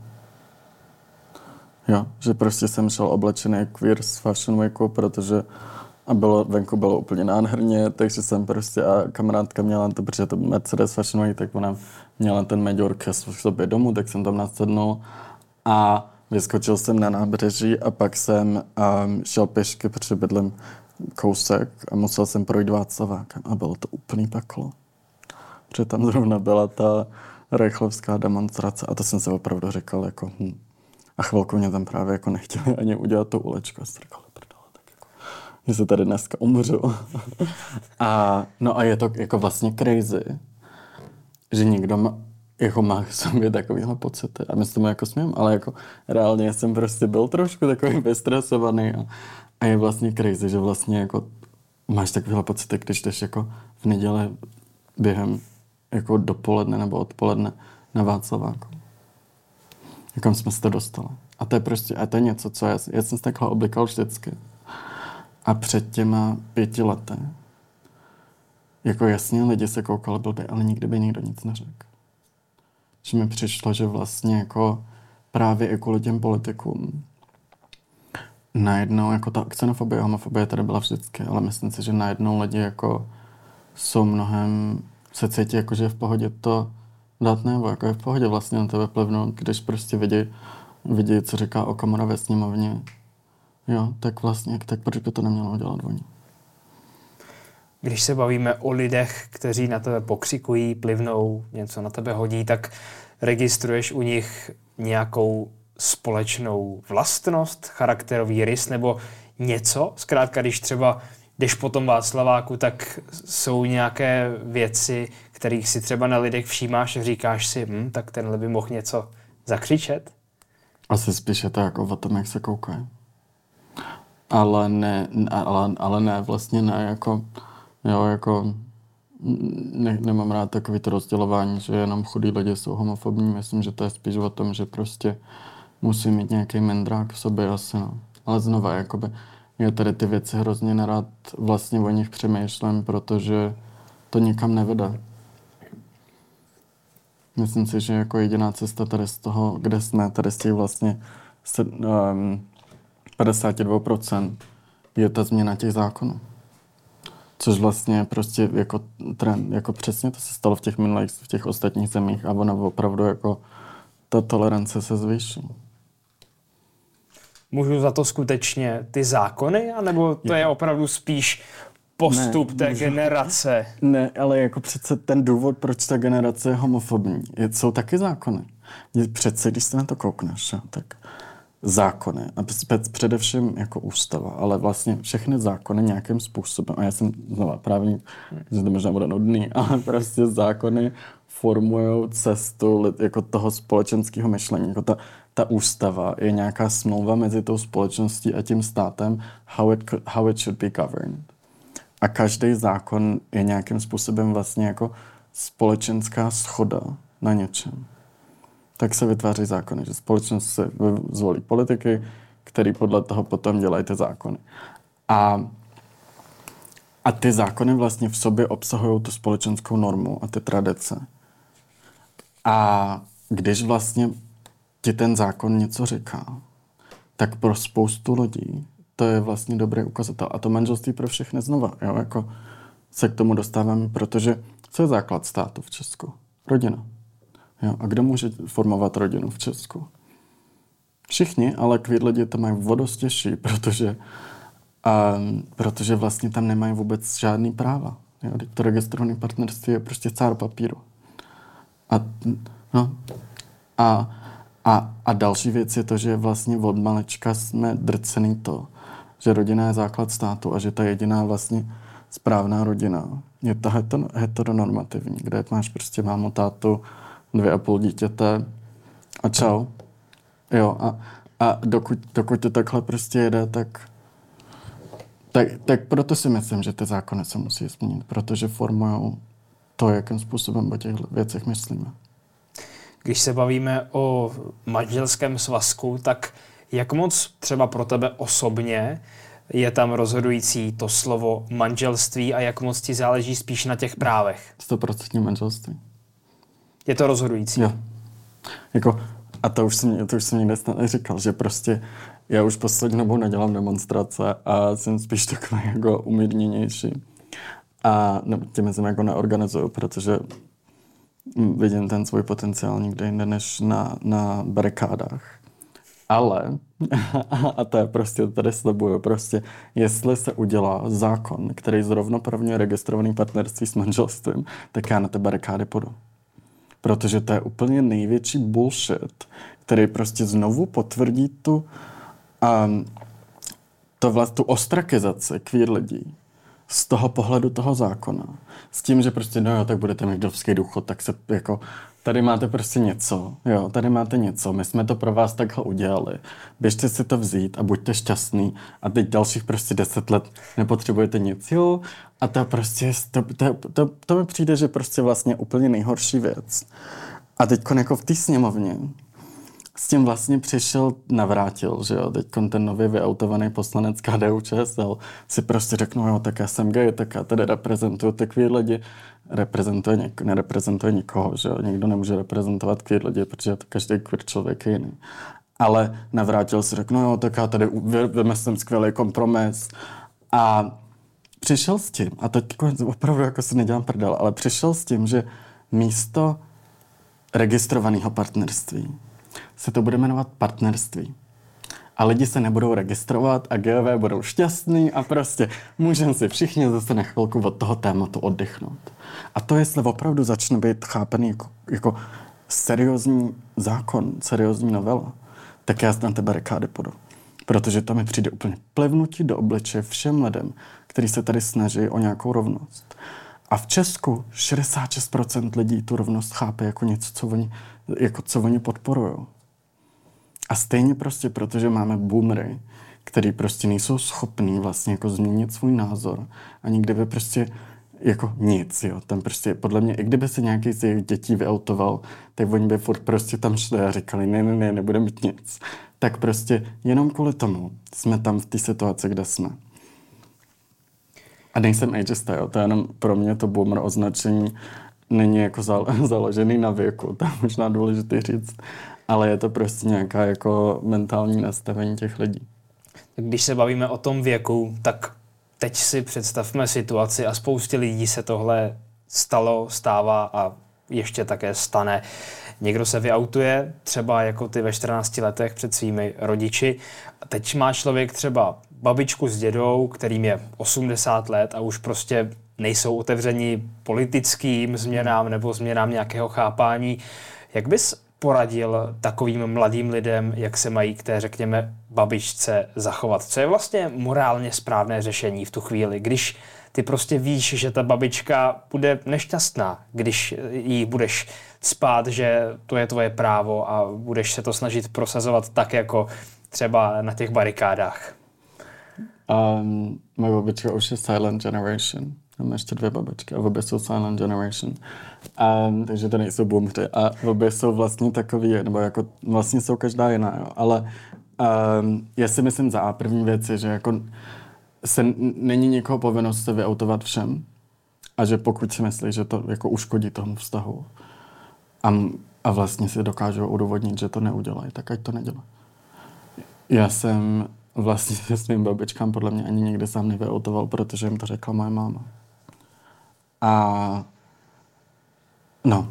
Jo, že prostě jsem šel oblečený queer z Fashion Weeku, protože a bylo, venku bylo úplně nádherně, takže jsem prostě, a kamarádka měla to, protože to Mercedes Fashion Week, tak ona měla ten Majork v sobě domů, tak jsem tam nasednul a vyskočil jsem na nábřeží a pak jsem um, šel pěšky, protože bydlím kousek a musel jsem projít Václavákem a bylo to úplný peklo. Protože tam zrovna byla ta rychlovská demonstrace a to jsem se opravdu říkal jako hm. A chvilku mě tam právě jako nechtěli ani udělat tu ulečku. A jsem se tady dneska umřu. a, no a je to jako vlastně crazy, že někdo má, jako má v sobě takovýhle pocity. A my se tomu jako směm, ale jako reálně jsem prostě byl trošku takový vystresovaný a, a je vlastně crazy, že vlastně jako máš takovýhle pocity, když jdeš jako v neděli během jako dopoledne nebo odpoledne na Václaváku. Kam jsme se to dostali. A to je prostě, a to je něco, co já, já jsem se takhle oblikal vždycky. A před těma pěti lety, jako jasně lidi se koukali blbě, ale nikdy by nikdo nic neřekl. Že mi přišlo, že vlastně jako právě i kvůli těm politikům najednou, jako ta xenofobie a homofobie tady byla vždycky, ale myslím si, že najednou lidi jako jsou mnohem, se cítí jako, že je v pohodě to dát nebo jako je v pohodě vlastně na tebe plivnout, když prostě vidí, vidí, co říká o ve sněmovně jo, tak vlastně, tak proč by to nemělo dělat oni? Když se bavíme o lidech, kteří na tebe pokřikují, plivnou, něco na tebe hodí, tak registruješ u nich nějakou společnou vlastnost, charakterový rys nebo něco? Zkrátka, když třeba jdeš po tom Václaváku, tak jsou nějaké věci, kterých si třeba na lidech všímáš a říkáš si, hm, tak tenhle by mohl něco zakřičet? Asi spíš je to jako o tom, jak se koukají ale ne, ale, ale ne, vlastně ne, jako, jo, jako, ne, nemám rád takový to rozdělování, že jenom chudí lidi jsou homofobní, myslím, že to je spíš o tom, že prostě musí mít nějaký mendrák v sobě asi, no. Ale znova, jakoby, já tady ty věci hrozně nerad vlastně o nich přemýšlím, protože to nikam nevede. Myslím si, že jako jediná cesta tady z toho, kde jsme, tady z těch vlastně se, um, 52% je ta změna těch zákonů. Což vlastně prostě jako trend, jako přesně to se stalo v těch minulých, v těch ostatních zemích a ono opravdu jako ta tolerance se zvýší. Můžu za to skutečně ty zákony, anebo to je, je opravdu spíš postup ne, té můžu, generace? Ne, ale jako přece ten důvod, proč ta generace je homofobní, je, jsou taky zákony. Přece, když se na to koukneš, tak zákony, a především jako ústava, ale vlastně všechny zákony nějakým způsobem, a já jsem znova právě, že to možná bude nudný, [laughs] ale prostě zákony formují cestu jako toho společenského myšlení. Jako ta, ta ústava je nějaká smlouva mezi tou společností a tím státem, how it, could, how it should be governed. A každý zákon je nějakým způsobem vlastně jako společenská schoda na něčem. Tak se vytváří zákony, že společnost se zvolí politiky, který podle toho potom dělají ty zákony. A, a ty zákony vlastně v sobě obsahují tu společenskou normu a ty tradice. A když vlastně ti ten zákon něco říká, tak pro spoustu lidí to je vlastně dobrý ukazatel. A to manželství pro všechny znova, jo, jako se k tomu dostáváme, protože co je základ státu v Česku? Rodina. Jo, a kdo může formovat rodinu v Česku? Všichni, ale kvír lidi to mají vodost těžší, [laughs] protože, um, protože vlastně tam nemají vůbec žádný práva. Jo, to registrované partnerství je prostě cár papíru. A, no, a, a, a další věc je to, že vlastně od malečka jsme drcený to, že rodina je základ státu a že ta jediná vlastně správná rodina je ta heteronormativní, kde máš prostě mámu, tátu, dvě a půl dítěte a čau. Jo, a, a dokud, dokud to takhle prostě jede, tak, tak, tak proto si myslím, že ty zákony se musí změnit, protože formují to, jakým způsobem o těch věcech myslíme. Když se bavíme o manželském svazku, tak jak moc třeba pro tebe osobně je tam rozhodující to slovo manželství a jak moc ti záleží spíš na těch právech? 100% manželství. Je to rozhodující? Jo. Jako, a to už jsem, to už jsem někde snad neříkal, že prostě já už poslední dobou nedělám demonstrace a jsem spíš takový jako umírněnější. A ne, tím jsem jako neorganizuju, protože vidím ten svůj potenciál někde jinde než na, na barikádách. Ale, [laughs] a to je prostě, tady slibuju, prostě, jestli se udělá zákon, který zrovnoprávňuje registrovaný partnerství s manželstvím, tak já na ty barikády půjdu. Protože to je úplně největší bullshit, který prostě znovu potvrdí tu, um, to vlastně, tu ostrakizaci queer lidí z toho pohledu toho zákona. S tím, že prostě, no jo, tak budete mít vdovský důchod, tak se jako tady máte prostě něco, jo, tady máte něco, my jsme to pro vás takhle udělali, běžte si to vzít a buďte šťastný a teď dalších prostě deset let nepotřebujete nic, jo, a to prostě, to, to, to, to mi přijde, že prostě vlastně úplně nejhorší věc. A teď jako v té sněmovně s tím vlastně přišel, navrátil, že jo, teď ten nově vyautovaný poslanec KDU ČSL. Si prostě řeknu, jo, tak já jsem gay, tak já tady reprezentuju ty queer lidi, reprezentuje něk, nereprezentuje nikoho, že jo, nikdo nemůže reprezentovat queer lidi, protože to každý queer člověk je jiný. Ale navrátil si, řeknu, jo, tak já tady vymyslím skvělý kompromis. A přišel s tím, a teď opravdu jako si nedělám prdel, ale přišel s tím, že místo registrovaného partnerství se to bude jmenovat partnerství. A lidi se nebudou registrovat a GV budou šťastní a prostě můžeme si všichni zase na chvilku od toho tématu oddechnout. A to, jestli opravdu začne být chápený jako, jako seriózní zákon, seriózní novela, tak já na té barikády půjdu. Protože to mi přijde úplně plevnutí do obliče všem lidem, kteří se tady snaží o nějakou rovnost. A v Česku 66% lidí tu rovnost chápe jako něco, co oni, jako co oni podporují. A stejně prostě, protože máme boomery, který prostě nejsou schopní vlastně jako změnit svůj názor. A nikdy by prostě jako nic, jo. Tam prostě, podle mě, i kdyby se nějaký z jejich dětí vyautoval, tak oni by furt prostě tam šli a říkali, ne, ne, ne, nebude mít nic. Tak prostě jenom kvůli tomu jsme tam v té situaci, kde jsme. A nejsem ageista, jo. To je jenom pro mě to boomer označení není jako [laughs] založený na věku, to je možná důležité říct, ale je to prostě nějaká jako mentální nastavení těch lidí. Když se bavíme o tom věku, tak teď si představme situaci a spoustě lidí se tohle stalo, stává a ještě také stane. Někdo se vyautuje, třeba jako ty ve 14 letech před svými rodiči. A teď má člověk třeba babičku s dědou, kterým je 80 let a už prostě nejsou otevřeni politickým změnám nebo změnám nějakého chápání. Jak bys poradil takovým mladým lidem, jak se mají k té, řekněme, babičce zachovat? Co je vlastně morálně správné řešení v tu chvíli, když ty prostě víš, že ta babička bude nešťastná, když jí budeš spát, že to je tvoje právo a budeš se to snažit prosazovat tak, jako třeba na těch barikádách? Um, moje babička už je silent generation. Mám ještě dvě babičky a obě jsou silent generation. Um, takže to nejsou boomři. A obě jsou vlastně takový, nebo jako vlastně jsou každá jiná, jo. Ale um, já si myslím za A první věc je, že jako se není někoho povinnost se vyautovat všem a že pokud si myslí, že to jako uškodí tomu vztahu a, a vlastně si dokážou udůvodnit, že to neudělají, tak ať to nedělají. Já jsem vlastně se svým babičkám podle mě ani nikdy sám nevyautoval, protože jim to řekla moje máma. A no,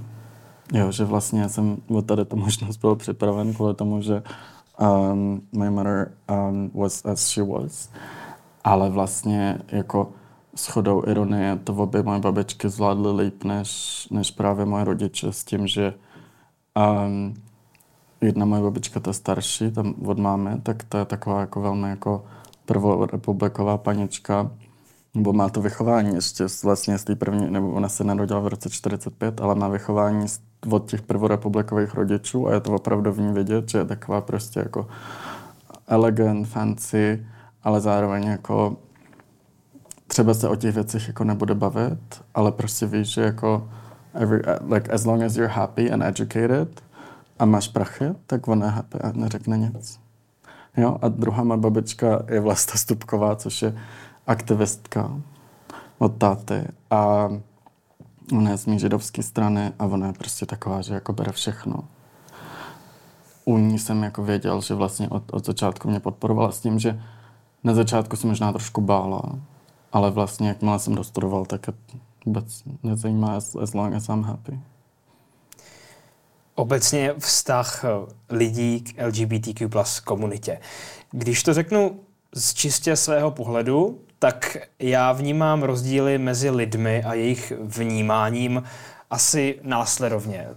jo, že vlastně já jsem o tady tu možnost byl připraven kvůli tomu, že um, my mother um, was as she was. Ale vlastně jako s chodou ironie to obě moje babičky zvládly líp než, než právě moje rodiče s tím, že um, jedna moje babička, ta starší, tam od mámy, tak to je taková jako velmi jako prvorepubliková panička, nebo má to vychování ještě vlastně z té první, nebo ona se narodila v roce 45, ale má vychování od těch prvorepublikových rodičů a je to opravdu v ní vidět, že je taková prostě jako elegant, fancy, ale zároveň jako třeba se o těch věcech jako nebude bavit, ale prostě víš, že jako every, like as long as you're happy and educated a máš prachy, tak ona je happy a neřekne nic. Jo? A druhá má babička je Vlasta Stupková, což je aktivistka od táty a ona je z mý židovské strany a ona je prostě taková, že jako bere všechno. U ní jsem jako věděl, že vlastně od, od začátku mě podporovala s tím, že na začátku se možná trošku bála, ale vlastně jakmile jsem dostudoval, tak vůbec nezajímá as, as long as I'm happy. Obecně vztah lidí k LGBTQ plus komunitě. Když to řeknu z čistě svého pohledu, tak já vnímám rozdíly mezi lidmi a jejich vnímáním asi následovně.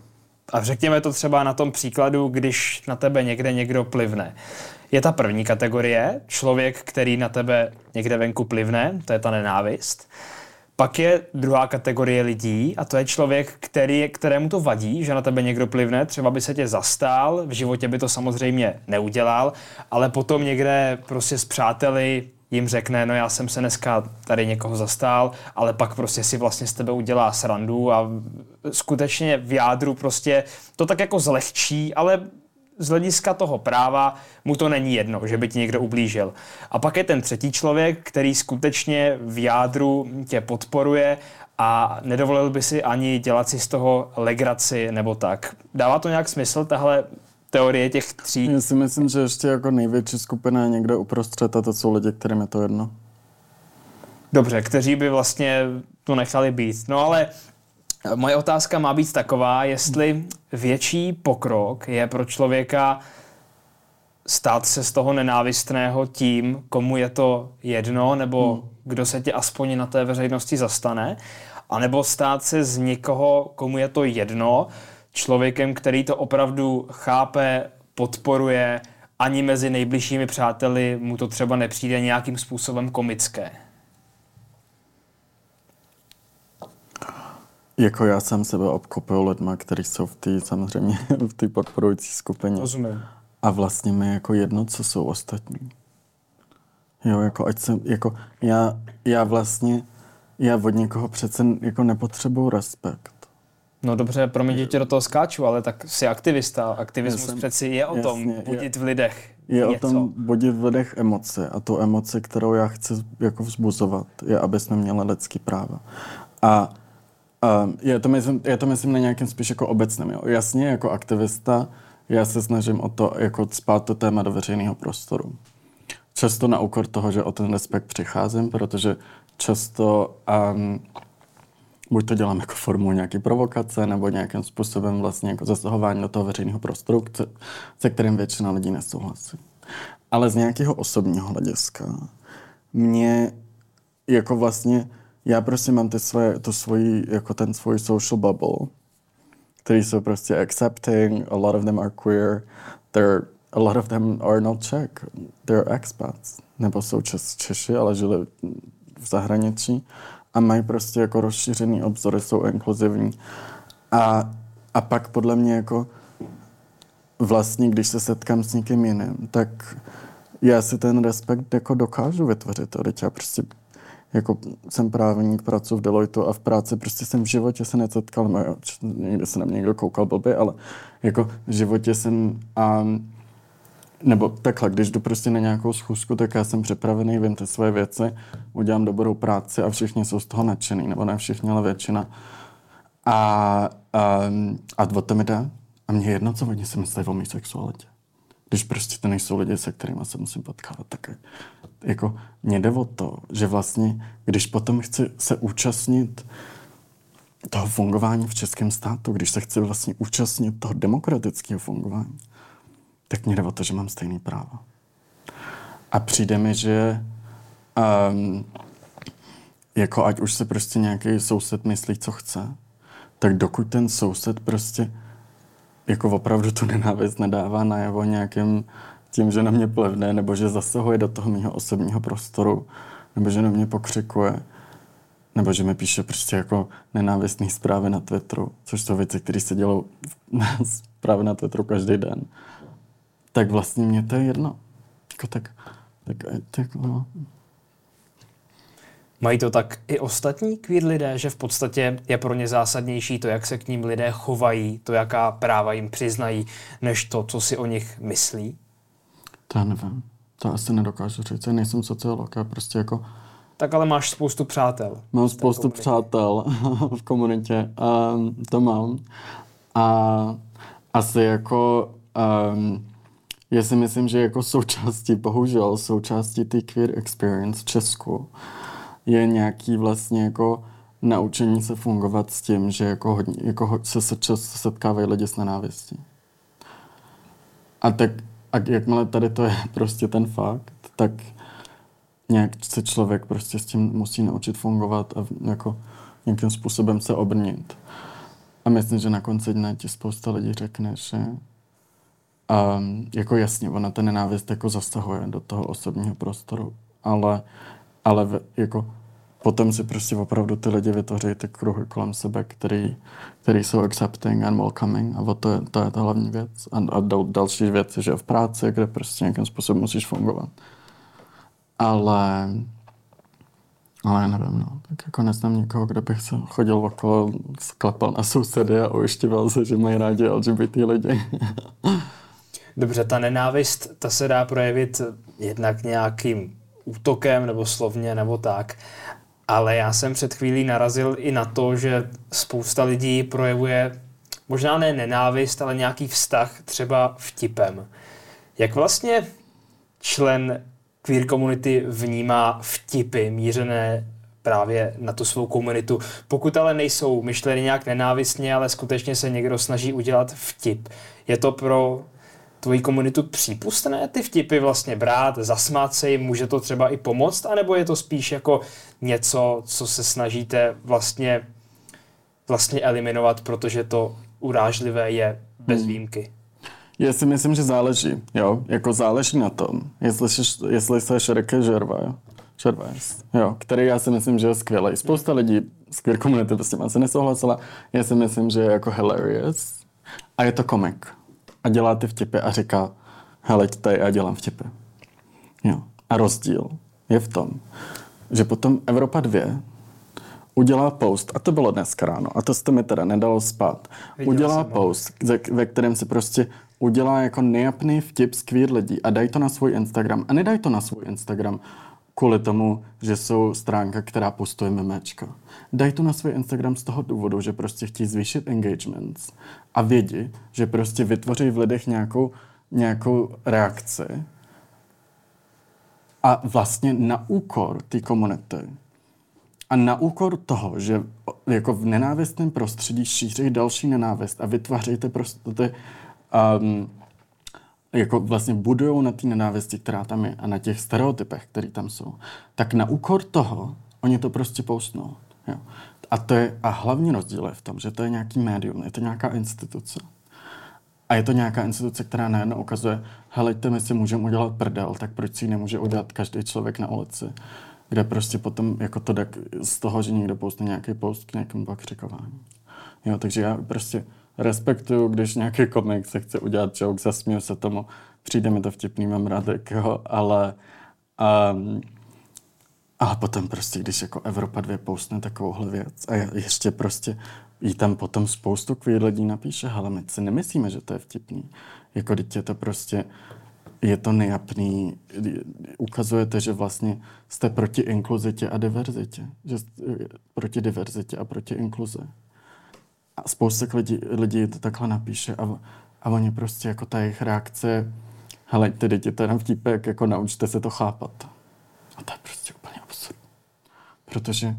A řekněme to třeba na tom příkladu, když na tebe někde někdo plivne. Je ta první kategorie, člověk, který na tebe někde venku plivne, to je ta nenávist. Pak je druhá kategorie lidí a to je člověk, který, kterému to vadí, že na tebe někdo plivne, třeba by se tě zastál, v životě by to samozřejmě neudělal, ale potom někde prostě s přáteli jim řekne, no já jsem se dneska tady někoho zastál, ale pak prostě si vlastně z tebe udělá srandu a skutečně v jádru prostě to tak jako zlehčí, ale z hlediska toho práva mu to není jedno, že by ti někdo ublížil. A pak je ten třetí člověk, který skutečně v jádru tě podporuje a nedovolil by si ani dělat si z toho legraci nebo tak. Dává to nějak smysl, tahle teorie těch tří? Já si myslím, že ještě jako největší skupina je někde uprostřed a to jsou lidi, kterým je to jedno. Dobře, kteří by vlastně to nechali být. No ale Moje otázka má být taková, jestli větší pokrok je pro člověka stát se z toho nenávistného tím, komu je to jedno, nebo hmm. kdo se tě aspoň na té veřejnosti zastane, anebo stát se z někoho, komu je to jedno, člověkem, který to opravdu chápe, podporuje, ani mezi nejbližšími přáteli mu to třeba nepřijde nějakým způsobem komické. Jako já jsem sebe obklopil lidma, kteří jsou v té samozřejmě [laughs] v té podporující skupině. Rozumím. A vlastně mi jako jedno, co jsou ostatní. Jo, jako ať jsem, jako já, já vlastně, já od někoho přece jako nepotřebuju respekt. No dobře, pro mě tě do toho skáču, ale tak jsi aktivista. Aktivismus jsem, přeci je o jasně, tom budit je, v lidech Je něco. o tom budit v lidech emoce a tu emoci, kterou já chci jako vzbuzovat, je, aby jsme měli lidský práva. A Uh, je, to myslím, je to myslím na nějakým spíš jako obecném. Jo. Jasně, jako aktivista, já se snažím o to, jako spát to téma do veřejného prostoru. Často na úkor toho, že o ten respekt přicházím, protože často um, buď to dělám jako formou nějaké provokace, nebo nějakým způsobem vlastně jako zasahování do toho veřejného prostoru, se kterým většina lidí nesouhlasí. Ale z nějakého osobního hlediska mě jako vlastně já prostě mám ty svoje, to svojí, jako ten svůj social bubble, který jsou prostě accepting, a lot of them are queer, they're, a lot of them are not Czech, they're expats, nebo jsou Češi, ale žili v zahraničí a mají prostě jako rozšířený obzory, jsou inkluzivní. A, a pak podle mě jako vlastně, když se setkám s někým jiným, tak já si ten respekt jako dokážu vytvořit. Teď já prostě jako jsem právník, pracuji v Deloitu a v práci prostě jsem v životě se nesetkal, no jo, někde se na mě někdo koukal blbě, ale jako v životě jsem a nebo takhle, když jdu prostě na nějakou schůzku, tak já jsem připravený, vím ty svoje věci, udělám dobrou práci a všichni jsou z toho nadšený, nebo ne všichni, ale většina. A, a, a o to mi jde. A mě jedno, co oni si myslí o mý sexualitě. Když prostě to nejsou lidi, se kterými se musím potkávat, tak jako mě jde o to, že vlastně, když potom chci se účastnit toho fungování v českém státu, když se chci vlastně účastnit toho demokratického fungování, tak mě jde o to, že mám stejný práva. A přijde mi, že um, jako ať už se prostě nějaký soused myslí, co chce, tak dokud ten soused prostě jako opravdu tu nenávist nedává najevo nějakým tím, že na mě plevne, nebo že zasahuje do toho mého osobního prostoru, nebo že na mě pokřikuje, nebo že mi píše prostě jako nenávistné zprávy na Twitteru, což jsou věci, které se dělou [laughs] zprávy na Twitteru každý den, tak vlastně mě to je jedno. Jako tak, tak, tak no. Mají to tak i ostatní queer lidé, že v podstatě je pro ně zásadnější to, jak se k ním lidé chovají, to, jaká práva jim přiznají, než to, co si o nich myslí? To já nevím. To asi nedokážu říct. Já nejsem sociolog, já prostě jako... Tak ale máš spoustu přátel. Mám spoustu komunitě. přátel [laughs] v komunitě. Um, to mám. A asi jako... Um, já si myslím, že jako součástí, bohužel, součástí té queer experience v Česku je nějaký vlastně jako naučení se fungovat s tím, že jako, hodně, jako se, se často setkávají lidi s nenávistí. A tak a jakmile tady to je [laughs] prostě ten fakt, tak nějak se člověk prostě s tím musí naučit fungovat a jako nějakým způsobem se obrnit. A myslím, že na konci dne ti spousta lidí řekne, že um, jako jasně, ona ten nenávist jako zasahuje do toho osobního prostoru, ale, ale jako potom si prostě opravdu ty lidi vytvoří ty kruhy kolem sebe, který, který jsou accepting and welcoming a to je, to je ta hlavní věc. A, a dal, další věc je, že v práci, kde prostě nějakým způsobem musíš fungovat. Ale ale nevím, no. Tak jako neznám nikoho, kde bych se chodil okolo, sklepal na sousedy a ujišťoval se, že mají rádi LGBT lidi. [laughs] Dobře, ta nenávist, ta se dá projevit jednak nějakým útokem nebo slovně nebo tak. Ale já jsem před chvílí narazil i na to, že spousta lidí projevuje možná ne nenávist, ale nějaký vztah třeba vtipem. Jak vlastně člen queer komunity vnímá vtipy mířené právě na tu svou komunitu. Pokud ale nejsou myšleny nějak nenávistně, ale skutečně se někdo snaží udělat vtip. Je to pro tvoji komunitu přípustné ty vtipy vlastně brát, zasmát se jim, může to třeba i pomoct, anebo je to spíš jako něco, co se snažíte vlastně, vlastně eliminovat, protože to urážlivé je bez hmm. výjimky? Já si myslím, že záleží, jo, jako záleží na tom, jestli, jestli se Ricky Gervais, Gervais, jo, který já si myslím, že je skvělý. Spousta lidí z queer komunity prostě má se nesouhlasila, já si myslím, že je jako hilarious a je to komik a dělá ty vtipy a říká, hele, tady já dělám vtipy. Jo. A rozdíl je v tom, že potom Evropa 2 udělá post, a to bylo dneska ráno, a to jste mi teda nedalo spát, Viděl udělá post, ve, ve kterém si prostě udělá jako nejapný vtip z queer lidí a dají to na svůj Instagram. A nedají to na svůj Instagram kvůli tomu, že jsou stránka, která postuje memečka. Dají to na svůj Instagram z toho důvodu, že prostě chtějí zvýšit engagements a vědí, že prostě vytvoří v lidech nějakou, nějakou reakci a vlastně na úkor té komunity a na úkor toho, že jako v nenávistném prostředí šíří další nenávist a vytvářejte prostě ty um, jako vlastně budují na té nenávisti, která tam je a na těch stereotypech, které tam jsou, tak na úkor toho oni to prostě poustnou. Jo. A, to je, a hlavní rozdíl je v tom, že to je nějaký médium, je to nějaká instituce. A je to nějaká instituce, která najednou ukazuje, helejte, my si můžeme udělat prdel, tak proč si ji nemůže udělat každý člověk na ulici? Kde prostě potom jako to jde z toho, že někdo postne nějaký post k nějakému bakřikování. Jo, takže já prostě respektuju, když nějaký komik se chce udělat joke, zasměju se tomu, přijde mi to vtipný, mám rád, jo, ale um, Ale potom prostě, když jako Evropa 2 poustne takovouhle věc a ještě prostě jí tam potom spoustu queer lidí napíše, ale my si nemyslíme, že to je vtipný. Jako dítě to prostě, je to nejapný, ukazujete, že vlastně jste proti inkluzitě a diverzitě. Že jste proti diverzitě a proti inkluze. A spousta lidí, lidí to takhle napíše a, a oni prostě jako ta jejich reakce, hele, ty děti, to je na vtipek, jako naučte se to chápat. A to je prostě. Protože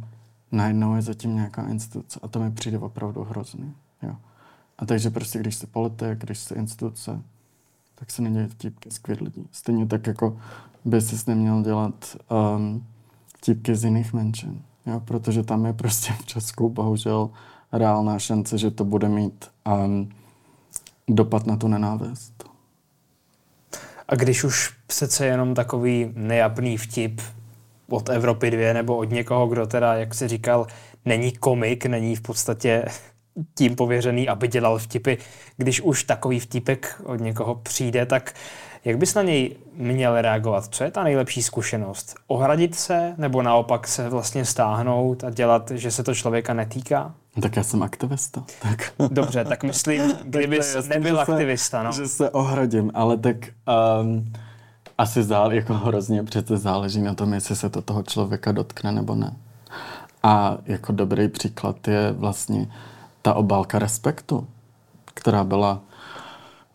najednou je zatím nějaká instituce a to mi přijde opravdu hrozný. Jo. A takže prostě, když jsi politik, když jsi instituce, tak se neděje vtipky z lidí. Stejně tak, jako by si neměl dělat um, vtipky z jiných menšin. Jo, protože tam je prostě v Česku bohužel reálná šance, že to bude mít um, dopad na tu nenávist. A když už přece jenom takový nejapný vtip od Evropy dvě nebo od někoho, kdo teda, jak se říkal, není komik, není v podstatě [laughs] tím pověřený, aby dělal vtipy. Když už takový vtipek od někoho přijde, tak jak bys na něj měl reagovat? Co je ta nejlepší zkušenost? Ohradit se nebo naopak se vlastně stáhnout a dělat, že se to člověka netýká? Tak já jsem aktivista. Tak. [laughs] Dobře, tak myslím, kdybys nebyl aktivista. No. Že se ohradím, ale tak um, asi zál, jako hrozně přece záleží na tom, jestli se to toho člověka dotkne nebo ne. A jako dobrý příklad je vlastně ta obálka Respektu, která byla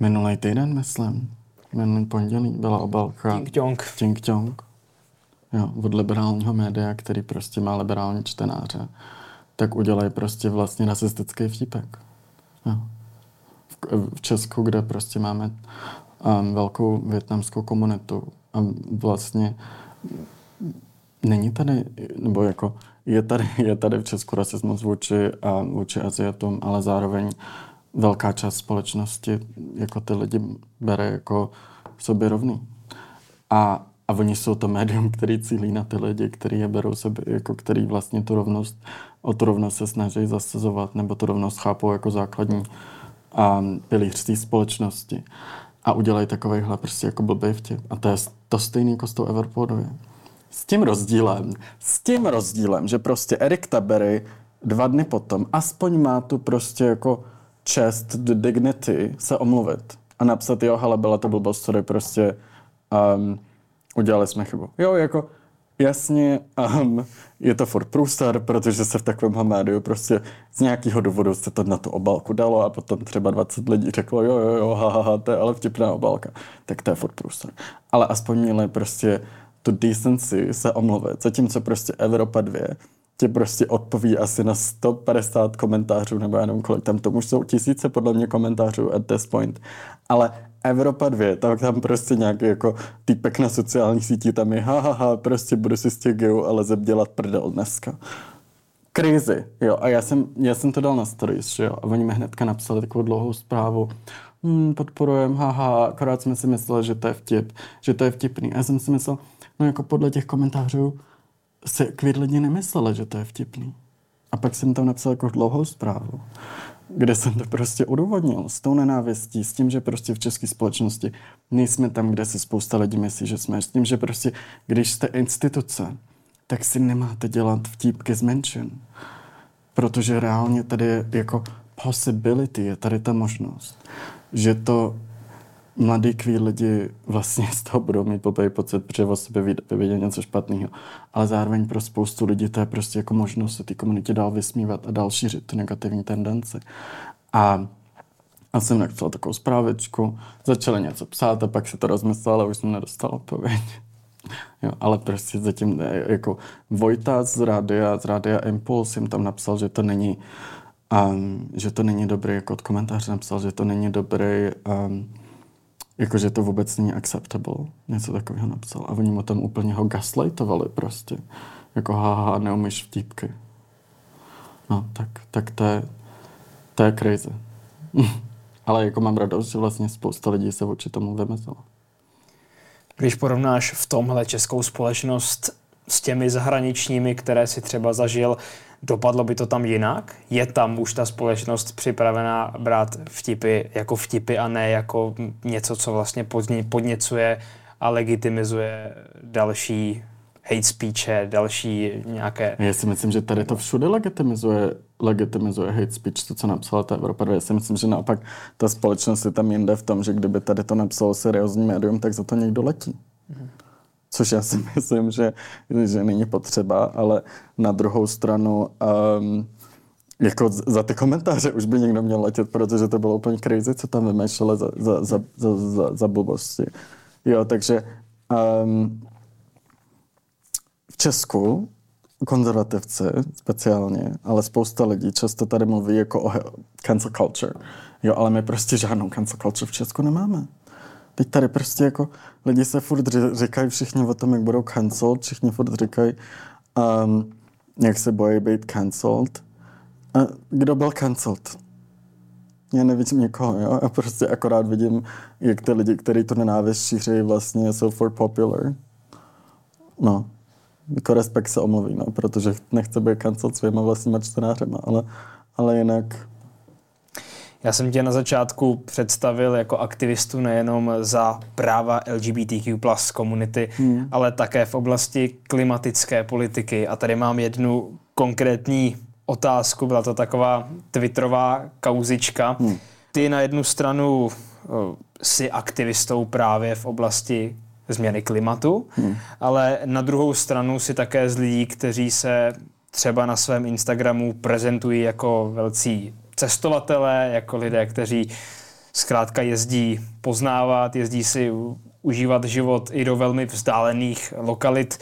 minulý týden, myslím, minulý pondělí byla obálka Ting Tong. Ting Tong. Jo, od liberálního média, který prostě má liberální čtenáře, tak udělají prostě vlastně rasistický vtipek. Jo. V, v Česku, kde prostě máme velkou větnamskou komunitu a vlastně není tady, nebo jako je tady, je tady v Česku rasismus vůči, a, vůči Aziatům, ale zároveň velká část společnosti jako ty lidi bere jako sobě rovný. A, a oni jsou to médium, který cílí na ty lidi, který je berou sebe, jako který vlastně tu rovnost, o tu rovnost se snaží zasazovat, nebo tu rovnost chápou jako základní a pilíř té společnosti. A udělají takovýhle prostě jako blbý vtip. A to je to stejný jako s tou Everpodově. S tím rozdílem, s tím rozdílem, že prostě Erik Tabery dva dny potom aspoň má tu prostě jako čest, dignity se omluvit a napsat, jo, hele, byla to blbost, sorry, prostě um, udělali jsme chybu. Jo, jako jasně, um, je to furt průstar, protože se v takovém médiu prostě z nějakého důvodu se to na tu obalku dalo a potom třeba 20 lidí řeklo, jo, jo, jo, ha, ha, ha to je ale vtipná obalka. Tak to je furt průstar. Ale aspoň měli prostě tu decency se omluvit, zatímco prostě Evropa 2 tě prostě odpoví asi na 150 komentářů, nebo nevím kolik, tam to už jsou tisíce podle mě komentářů at this point. Ale Evropa 2, tak tam prostě nějaký jako týpek na sociálních sítích tam je, ha, ha, ha prostě budu si z těch geo ale dělat prdel dneska. Krizi, jo, a já jsem, já jsem to dal na stories, jo, a oni mi hnedka napsali takovou dlouhou zprávu, hmm, podporujem, haha, akorát jsme si mysleli, že to je vtip, že to je vtipný. A já jsem si myslel, no jako podle těch komentářů se queer lidi nemysleli, že to je vtipný. A pak jsem tam napsal jako dlouhou zprávu, kde jsem to prostě udůvodnil s tou nenávistí, s tím, že prostě v české společnosti nejsme tam, kde si spousta lidí myslí, že jsme, s tím, že prostě, když jste instituce, tak si nemáte dělat vtípky z menšin. Protože reálně tady je jako possibility, je tady ta možnost, že to mladí queer lidi vlastně [laughs] z toho budou mít blbý pocit, protože o sobě vyvědět něco špatného. Ale zároveň pro spoustu lidí to je prostě jako možnost se té komunitě dál vysmívat a dál šířit ty negativní tendence. A a jsem napsal takovou zprávičku, začali něco psát a pak se to rozmyslel, ale už jsem nedostal odpověď. [laughs] Jo, ale prostě zatím jako Vojta z rádia, z rádia Impuls jim tam napsal, že to není um, že to není dobrý, jako od komentáře napsal, že to není dobrý um, Jakože to vůbec není acceptable. Něco takového napsal. A oni mu tam úplně ho gaslightovali prostě. Jako haha, neumíš vtípky. No, tak, tak to je, to je crazy. [laughs] Ale jako mám radost, že vlastně spousta lidí se vůči tomu vymezila. Když porovnáš v tomhle českou společnost s těmi zahraničními, které si třeba zažil, Dopadlo by to tam jinak? Je tam už ta společnost připravená brát vtipy jako vtipy a ne jako něco, co vlastně podněcuje a legitimizuje další hate speeche, další nějaké... Já si myslím, že tady to všude legitimizuje, legitimizuje hate speech, to, co napsala ta Evropa 2. Já si myslím, že naopak ta společnost je tam jinde v tom, že kdyby tady to napsalo seriózní médium, tak za to někdo letí. Mm-hmm. Což já si [laughs] myslím, že, že není potřeba, ale na druhou stranu um, jako za ty komentáře už by někdo měl letět, protože to bylo úplně crazy, co tam vymýšleli za, za, za, za, za, za blbosti. Jo, takže um, v Česku konzervativci speciálně, ale spousta lidí často tady mluví jako o cancel culture. Jo, ale my prostě žádnou cancel culture v Česku nemáme. Teď tady prostě jako lidi se furt říkají všichni o tom, jak budou cancelled, všichni furt říkají, um, jak se bojí být cancelled. A kdo byl cancelled? Já nevidím někoho, jo? Já prostě akorát vidím, jak ty lidi, kteří to nenávist šíří, vlastně jsou for popular. No, jako respekt se omluví, no, protože nechce být cancelled svýma vlastníma čtenářema, ale, ale jinak já jsem tě na začátku představil jako aktivistu nejenom za práva LGBTQ plus komunity, hmm. ale také v oblasti klimatické politiky. A tady mám jednu konkrétní otázku, byla to taková twitterová kauzička. Hmm. Ty na jednu stranu si aktivistou právě v oblasti změny klimatu, hmm. ale na druhou stranu si také z lidí, kteří se třeba na svém Instagramu prezentují jako velcí cestovatelé, jako lidé, kteří zkrátka jezdí poznávat, jezdí si užívat život i do velmi vzdálených lokalit.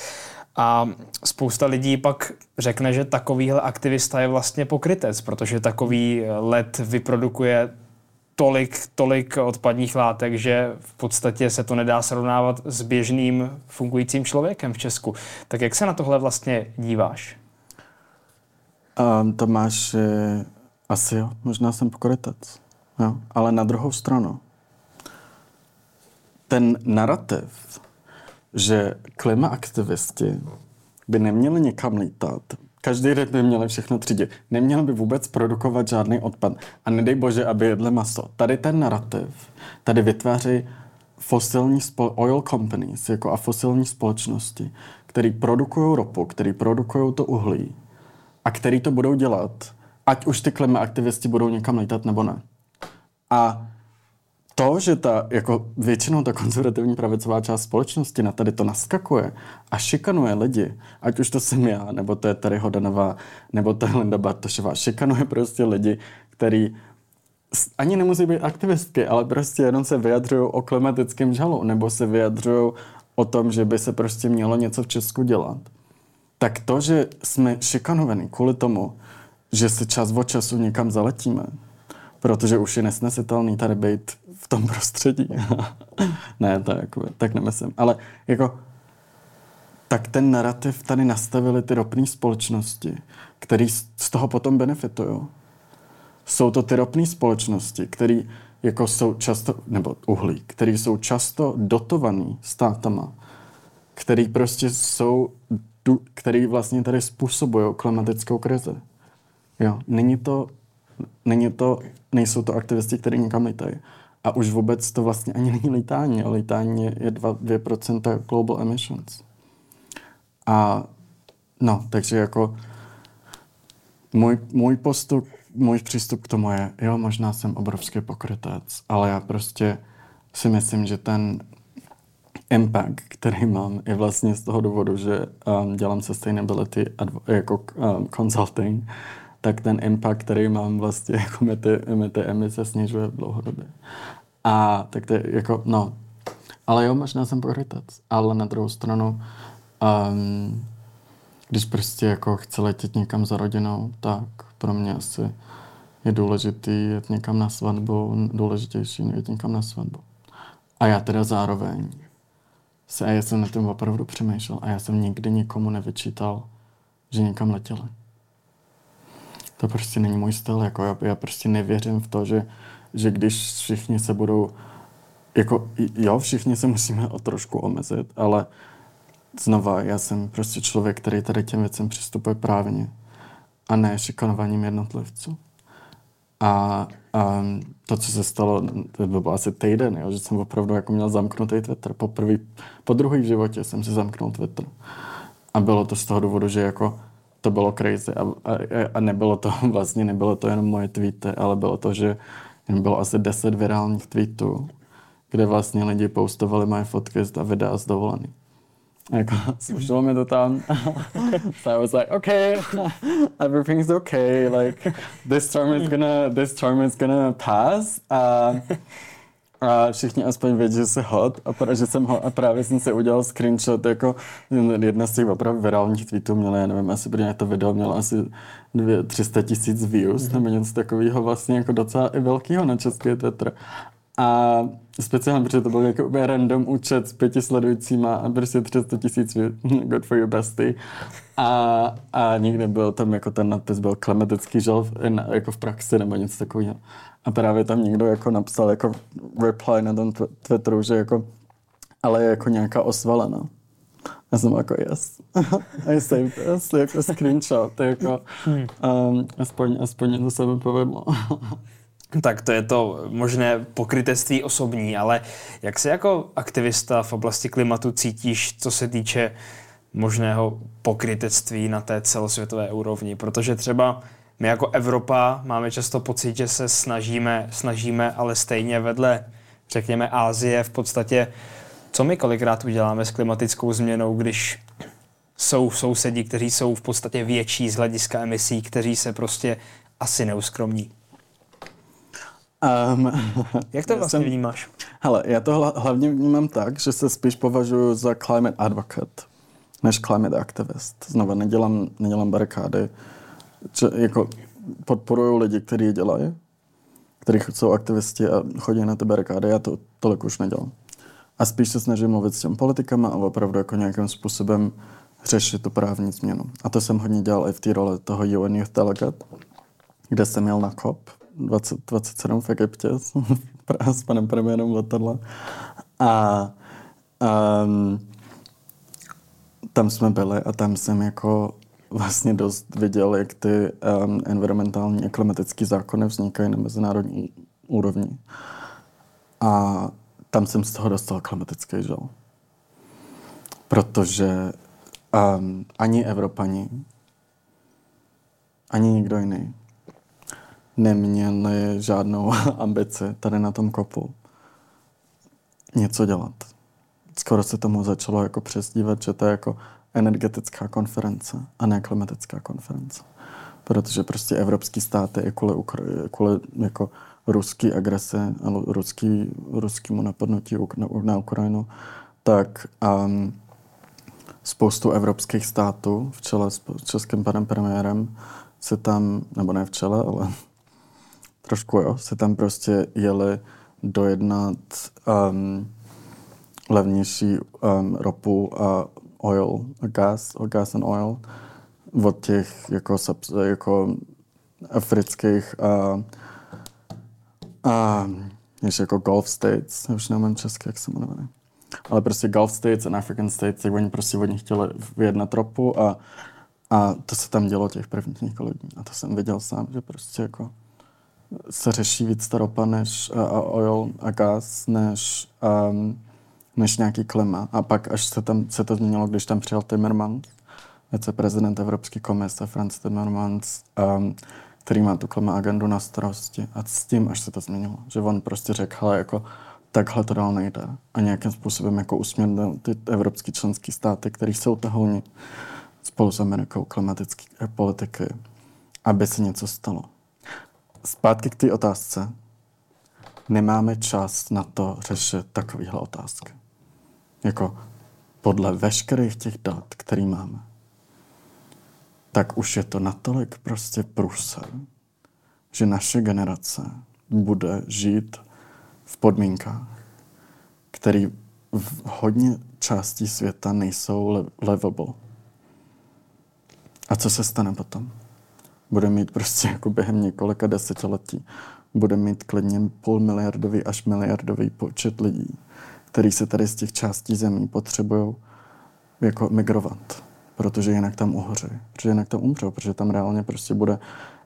A spousta lidí pak řekne, že takovýhle aktivista je vlastně pokrytec, protože takový let vyprodukuje tolik, tolik odpadních látek, že v podstatě se to nedá srovnávat s běžným fungujícím člověkem v Česku. Tak jak se na tohle vlastně díváš? Um, to máš asi jo, možná jsem pokrytec. Jo. Ale na druhou stranu, ten narrativ, že klimaaktivisti by neměli někam lítat, každý den by měli všechno třídit, neměli by vůbec produkovat žádný odpad a nedej bože, aby jedli maso. Tady ten narrativ, tady vytváří fosilní spo- oil companies jako a fosilní společnosti, které produkují ropu, které produkují to uhlí a který to budou dělat ať už ty klimaaktivisti budou někam letat nebo ne. A to, že ta, jako většinou ta konzervativní pravicová část společnosti na tady to naskakuje a šikanuje lidi, ať už to jsem já, nebo to je tady Hodanová, nebo to je Linda Bartošová, šikanuje prostě lidi, který ani nemusí být aktivistky, ale prostě jenom se vyjadřují o klimatickém žalu, nebo se vyjadřují o tom, že by se prostě mělo něco v Česku dělat. Tak to, že jsme šikanovaní kvůli tomu, že si čas od času někam zaletíme, protože už je nesnesitelný tady být v tom prostředí. [laughs] ne, to jako, tak nemyslím. Ale jako, tak ten narrativ tady nastavili ty ropné společnosti, které z toho potom benefitují. Jsou to ty ropné společnosti, které jako jsou často, nebo uhlí, které jsou často dotovaný státama, který prostě jsou, který vlastně tady způsobují klimatickou krizi. Jo, není to, není to, nejsou to aktivisti, kteří někam lítají. A už vůbec to vlastně ani není lítání. Lítání je 2, 2% global emissions. A no, takže jako můj, můj postup, můj přístup k tomu je, jo, možná jsem obrovský pokrytec, ale já prostě si myslím, že ten impact, který mám, je vlastně z toho důvodu, že um, dělám sustainability advo- jako um, consulting tak ten impact, který mám vlastně, [laughs] jako mi ty, mi ty emise snižuje v dlouhodobě. A tak to je jako, no, ale jo, možná jsem pokrytec, ale na druhou stranu, um, když prostě jako chci letět někam za rodinou, tak pro mě asi je důležitý jet někam na svatbu, důležitější jet někam na svatbu. A já teda zároveň se, a já jsem na tom opravdu přemýšlel a já jsem nikdy nikomu nevyčítal, že někam letěli to prostě není můj styl. Jako já, já prostě nevěřím v to, že, že když všichni se budou, jako jo, všichni se musíme o trošku omezit, ale znova, já jsem prostě člověk, který tady těm věcem přistupuje právně a ne šikanovaním jednotlivců. A, a to, co se stalo, to bylo asi týden, jo, že jsem opravdu jako měl zamknutý Twitter. Po, prvý, po druhý v životě jsem si zamknul Twitter. A bylo to z toho důvodu, že jako to bylo crazy a, a, a nebylo to [laughs] vlastně, nebylo to jenom moje tweety, ale bylo to, že bylo asi 10 virálních tweetů, kde vlastně lidi postovali moje fotky a videa z dovolený. Jako, [laughs] slušelo mi to tam. [laughs] so I was like, okay, everything's okay. Like, this storm is gonna, this storm is gonna pass. A, a všichni aspoň vědí, že se hot. A, pra, že jsem hot. A právě jsem si udělal screenshot, jako jedna z těch opravdu virálních tweetů měla, já nevím, asi protože to video mělo asi dvě, 300 tisíc views, mm-hmm. nebo něco takového vlastně jako docela i velkého na české Twitter. A speciálně, protože to byl jako úplně random účet s pěti sledujícíma a prostě 300 tisíc [laughs] good for your bestie. A, a nikdy byl tam jako ten nadpis byl klimatický žal jako v praxi nebo něco takového. A právě tam někdo jako napsal jako reply na tom Twitteru, že jako ale je jako nějaká osvalena. Já jsem jako yes. I saved this, jako screenshot, jako um, aspoň, aspoň to se mi povedlo. [laughs] tak to je to možné pokrytectví osobní, ale jak se jako aktivista v oblasti klimatu cítíš, co se týče možného pokrytectví na té celosvětové úrovni? Protože třeba my jako Evropa máme často pocit, že se snažíme, snažíme, ale stejně vedle, řekněme, Ázie v podstatě, co my kolikrát uděláme s klimatickou změnou, když jsou sousedi, kteří jsou v podstatě větší z hlediska emisí, kteří se prostě asi neuskromní. Um, [laughs] Jak to vlastně jsem, vnímáš? Hele, já to hlavně vnímám tak, že se spíš považuji za climate advocate, než climate activist. Znova nedělám, nedělám barikády. Če, jako podporuju lidi, kteří je dělají, kteří jsou aktivisti a chodí na ty barikády. Já to tolik už nedělám. A spíš se snažím mluvit s těmi politikama a opravdu jako nějakým způsobem řešit tu právní změnu. A to jsem hodně dělal i v té roli toho UN Youth Delegate, kde jsem měl na COP 20, 27 v Egyptě s [laughs] panem premiérem letadla. A um, tam jsme byli a tam jsem jako vlastně dost viděl, jak ty um, environmentální a klimatické zákony vznikají na mezinárodní úrovni. A tam jsem z toho dostal klimatický žal. Protože um, ani Evropani, ani nikdo jiný neměli žádnou [laughs] ambici tady na tom kopu něco dělat. Skoro se tomu začalo jako přesdívat, že to je jako energetická konference a ne klimatická konference. Protože prostě evropský státy i kvůli, Ukra- kvůli jako ruský agrese a ruský, ruskému napadnutí na, na Ukrajinu, tak um, spoustu evropských států v čele s českým panem premiérem se tam, nebo ne v čele, ale [laughs] trošku jo, se tam prostě jeli dojednat um, levnější um, ropu a oil, a gas, or gas and oil od těch jako, jako afrických a, a ještě jako Gulf States, už nevím česky, jak se jmenuje. Ale prostě Gulf States and African States, tak oni prostě od nich chtěli vyjednat ropu a, a to se tam dělo těch prvních několik dní. A to jsem viděl sám, že prostě jako se řeší víc ta ropa než a, a oil a gas, než, um, než nějaký klima. A pak, až se, tam, se to změnilo, když tam přijel Timmermans, prezident Evropské komise, Franz Timmermans, um, který má tu klima agendu na starosti. A s tím, až se to změnilo, že on prostě řekl, jako takhle to dál nejde. A nějakým způsobem jako usměrnil ty evropské členské státy, které jsou tahouni spolu s Amerikou klimatické politiky, aby se něco stalo zpátky k té otázce. Nemáme čas na to řešit takovéhle otázky. Jako podle veškerých těch dat, který máme, tak už je to natolik prostě průser, že naše generace bude žít v podmínkách, které v hodně částí světa nejsou livable. A co se stane potom? bude mít prostě jako během několika desetiletí, bude mít klidně půl miliardový až miliardový počet lidí, který se tady z těch částí zemí potřebují jako migrovat, protože jinak tam uhoří, protože jinak tam umřou, protože tam reálně prostě bude,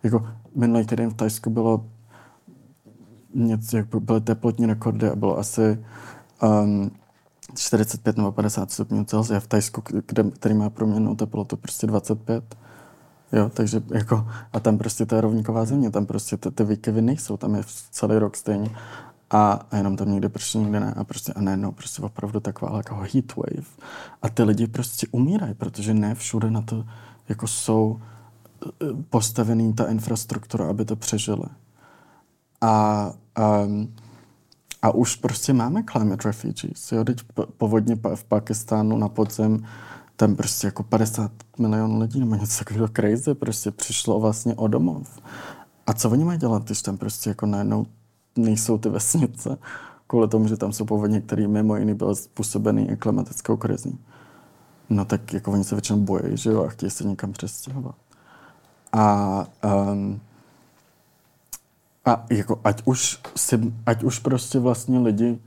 jako minulý týden v Tajsku bylo něco, jak byly teplotní rekordy a bylo asi um, 45 nebo 50 stupňů Celsia v Tajsku, kde, který má průměrnou teplotu prostě 25. Jo, takže jako, a tam prostě to je rovníková země, tam prostě ty, ty výkyvy nejsou, tam je celý rok stejně. A, a jenom tam někde prší, někde ne. A prostě a najednou prostě opravdu taková jako heat wave. A ty lidi prostě umírají, protože ne všude na to jako jsou eh, postavený ta infrastruktura, aby to přežili. A, um, a už prostě máme climate refugees. Jo? Teď povodně v Pakistánu na podzem, tam prostě jako 50 milionů lidí nebo něco takového crazy prostě přišlo vlastně o domov. A co oni mají dělat, když tam prostě jako najednou nejsou ty vesnice, kvůli tomu, že tam jsou povodně, které mimo jiný byly způsobený i klimatickou krizí. No tak jako oni se většinou bojí, že jo, a chtějí se někam přestěhovat. A um, a jako ať už, si, ať už prostě vlastně lidi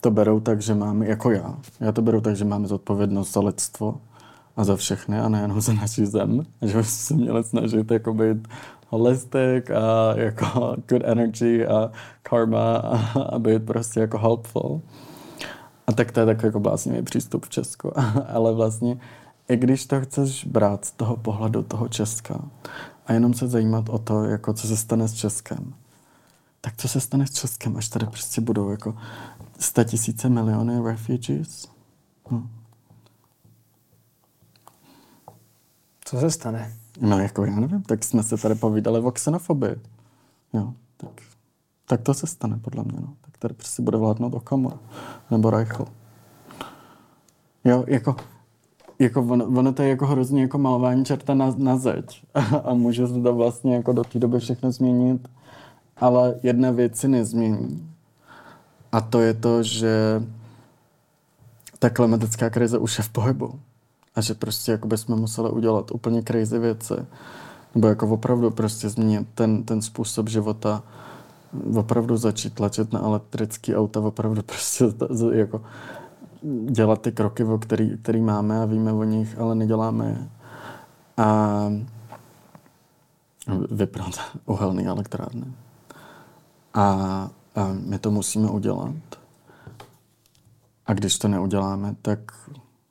to berou tak, že máme, jako já, já to beru tak, že máme zodpovědnost za lidstvo a za všechny a nejenom za naši zem. Že bychom se měli snažit jako být holistic a jako good energy a karma a, a být prostě jako helpful. A tak to je takový jako bláznivý přístup v Česku. [laughs] Ale vlastně, i když to chceš brát z toho pohledu toho Česka a jenom se zajímat o to, jako co se stane s Českem, tak co se stane s Českem, až tady prostě budou jako tisíce miliony refugees? Hm. Co se stane? No jako já nevím, tak jsme se tady povídali o xenofobii. Jo, tak, tak to se stane podle mě. No. Tak tady prostě bude vládnout Okamura nebo Reichl. Jo, jako, jako ono, ono to je jako hrozně jako malování čerta na, na zeď. A, [laughs] a může se to vlastně jako do té doby všechno změnit ale jedna věc si nezmění. A to je to, že ta klimatická krize už je v pohybu. A že prostě jako bychom museli udělat úplně crazy věci. Nebo jako opravdu prostě změnit ten, ten způsob života, opravdu začít tlačit na elektrický auta, opravdu [laughs] prostě jako dělat ty kroky, o který, který máme a víme o nich, ale neděláme je. A vyprat [laughs] uhelný elektrárny. A, a my to musíme udělat. A když to neuděláme, tak,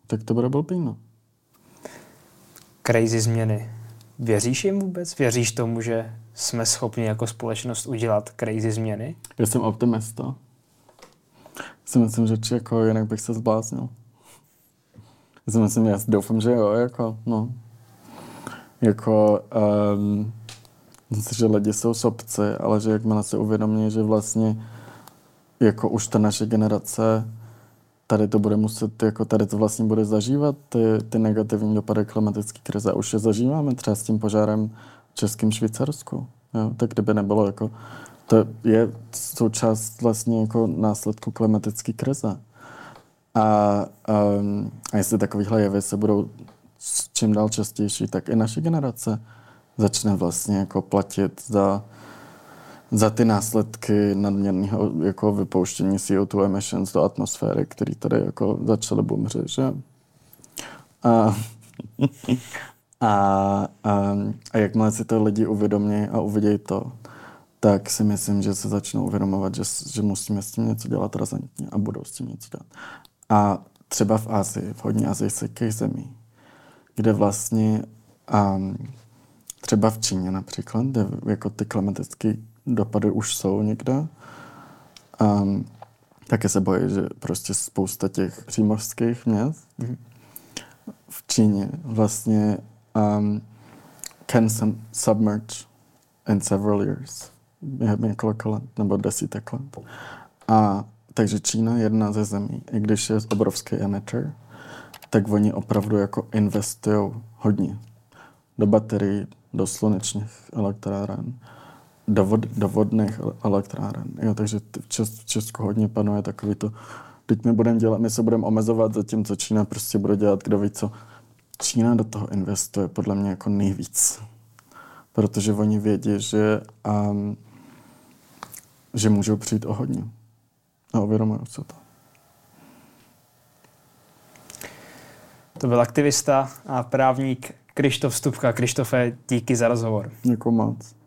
tak to bude blbý, no. Crazy změny. Věříš jim vůbec? Věříš tomu, že jsme schopni jako společnost udělat crazy změny? Já jsem optimista. Si myslím, že jako jinak bych se zbláznil. Já si myslím, já doufám, že jo, jako, no. Jako, um, že lidi jsou sobci, ale že jakmile si uvědomí, že vlastně jako už ta naše generace tady to bude muset, jako tady to vlastně bude zažívat, ty, ty negativní dopady klimatické krize. Už je zažíváme třeba s tím požárem v Českém Švýcarsku. Jo? Tak kdyby nebylo, jako, to je součást vlastně jako následku klimatické krize. A, um, a jestli takovýhle jevy se budou čím dál častější, tak i naše generace začne vlastně jako platit za, za ty následky nadměrného jako vypouštění CO2 emissions do atmosféry, které tady jako začaly bumřit, že? A, a, a, a jakmile si to lidi uvědomí a uvidějí to, tak si myslím, že se začnou uvědomovat, že, že musíme s tím něco dělat razantně a budou s tím něco dělat. A třeba v Asii, v hodně azijských zemí, kde vlastně um, třeba v Číně například, kde jako ty klimatické dopady už jsou někde. Um, také se bojí, že prostě spousta těch přímořských měst mm-hmm. v Číně vlastně um, can submerge in several years. Během několika let nebo desítek let. A takže Čína je jedna ze zemí, i když je obrovský emitter, tak oni opravdu jako investují hodně do baterií, do slunečních elektráren, do, vod, do vodných elektráren. Jo, takže v, Čes, v Česku hodně panuje takový to, teď my budeme dělat, my se budeme omezovat za tím, co Čína prostě bude dělat, kdo ví co. Čína do toho investuje podle mě jako nejvíc. Protože oni vědí, že, um, že můžou přijít o hodně. A uvědomují se to. To byl aktivista a právník Krištof Stupka. Krištofe, díky za rozhovor. Děkuji moc.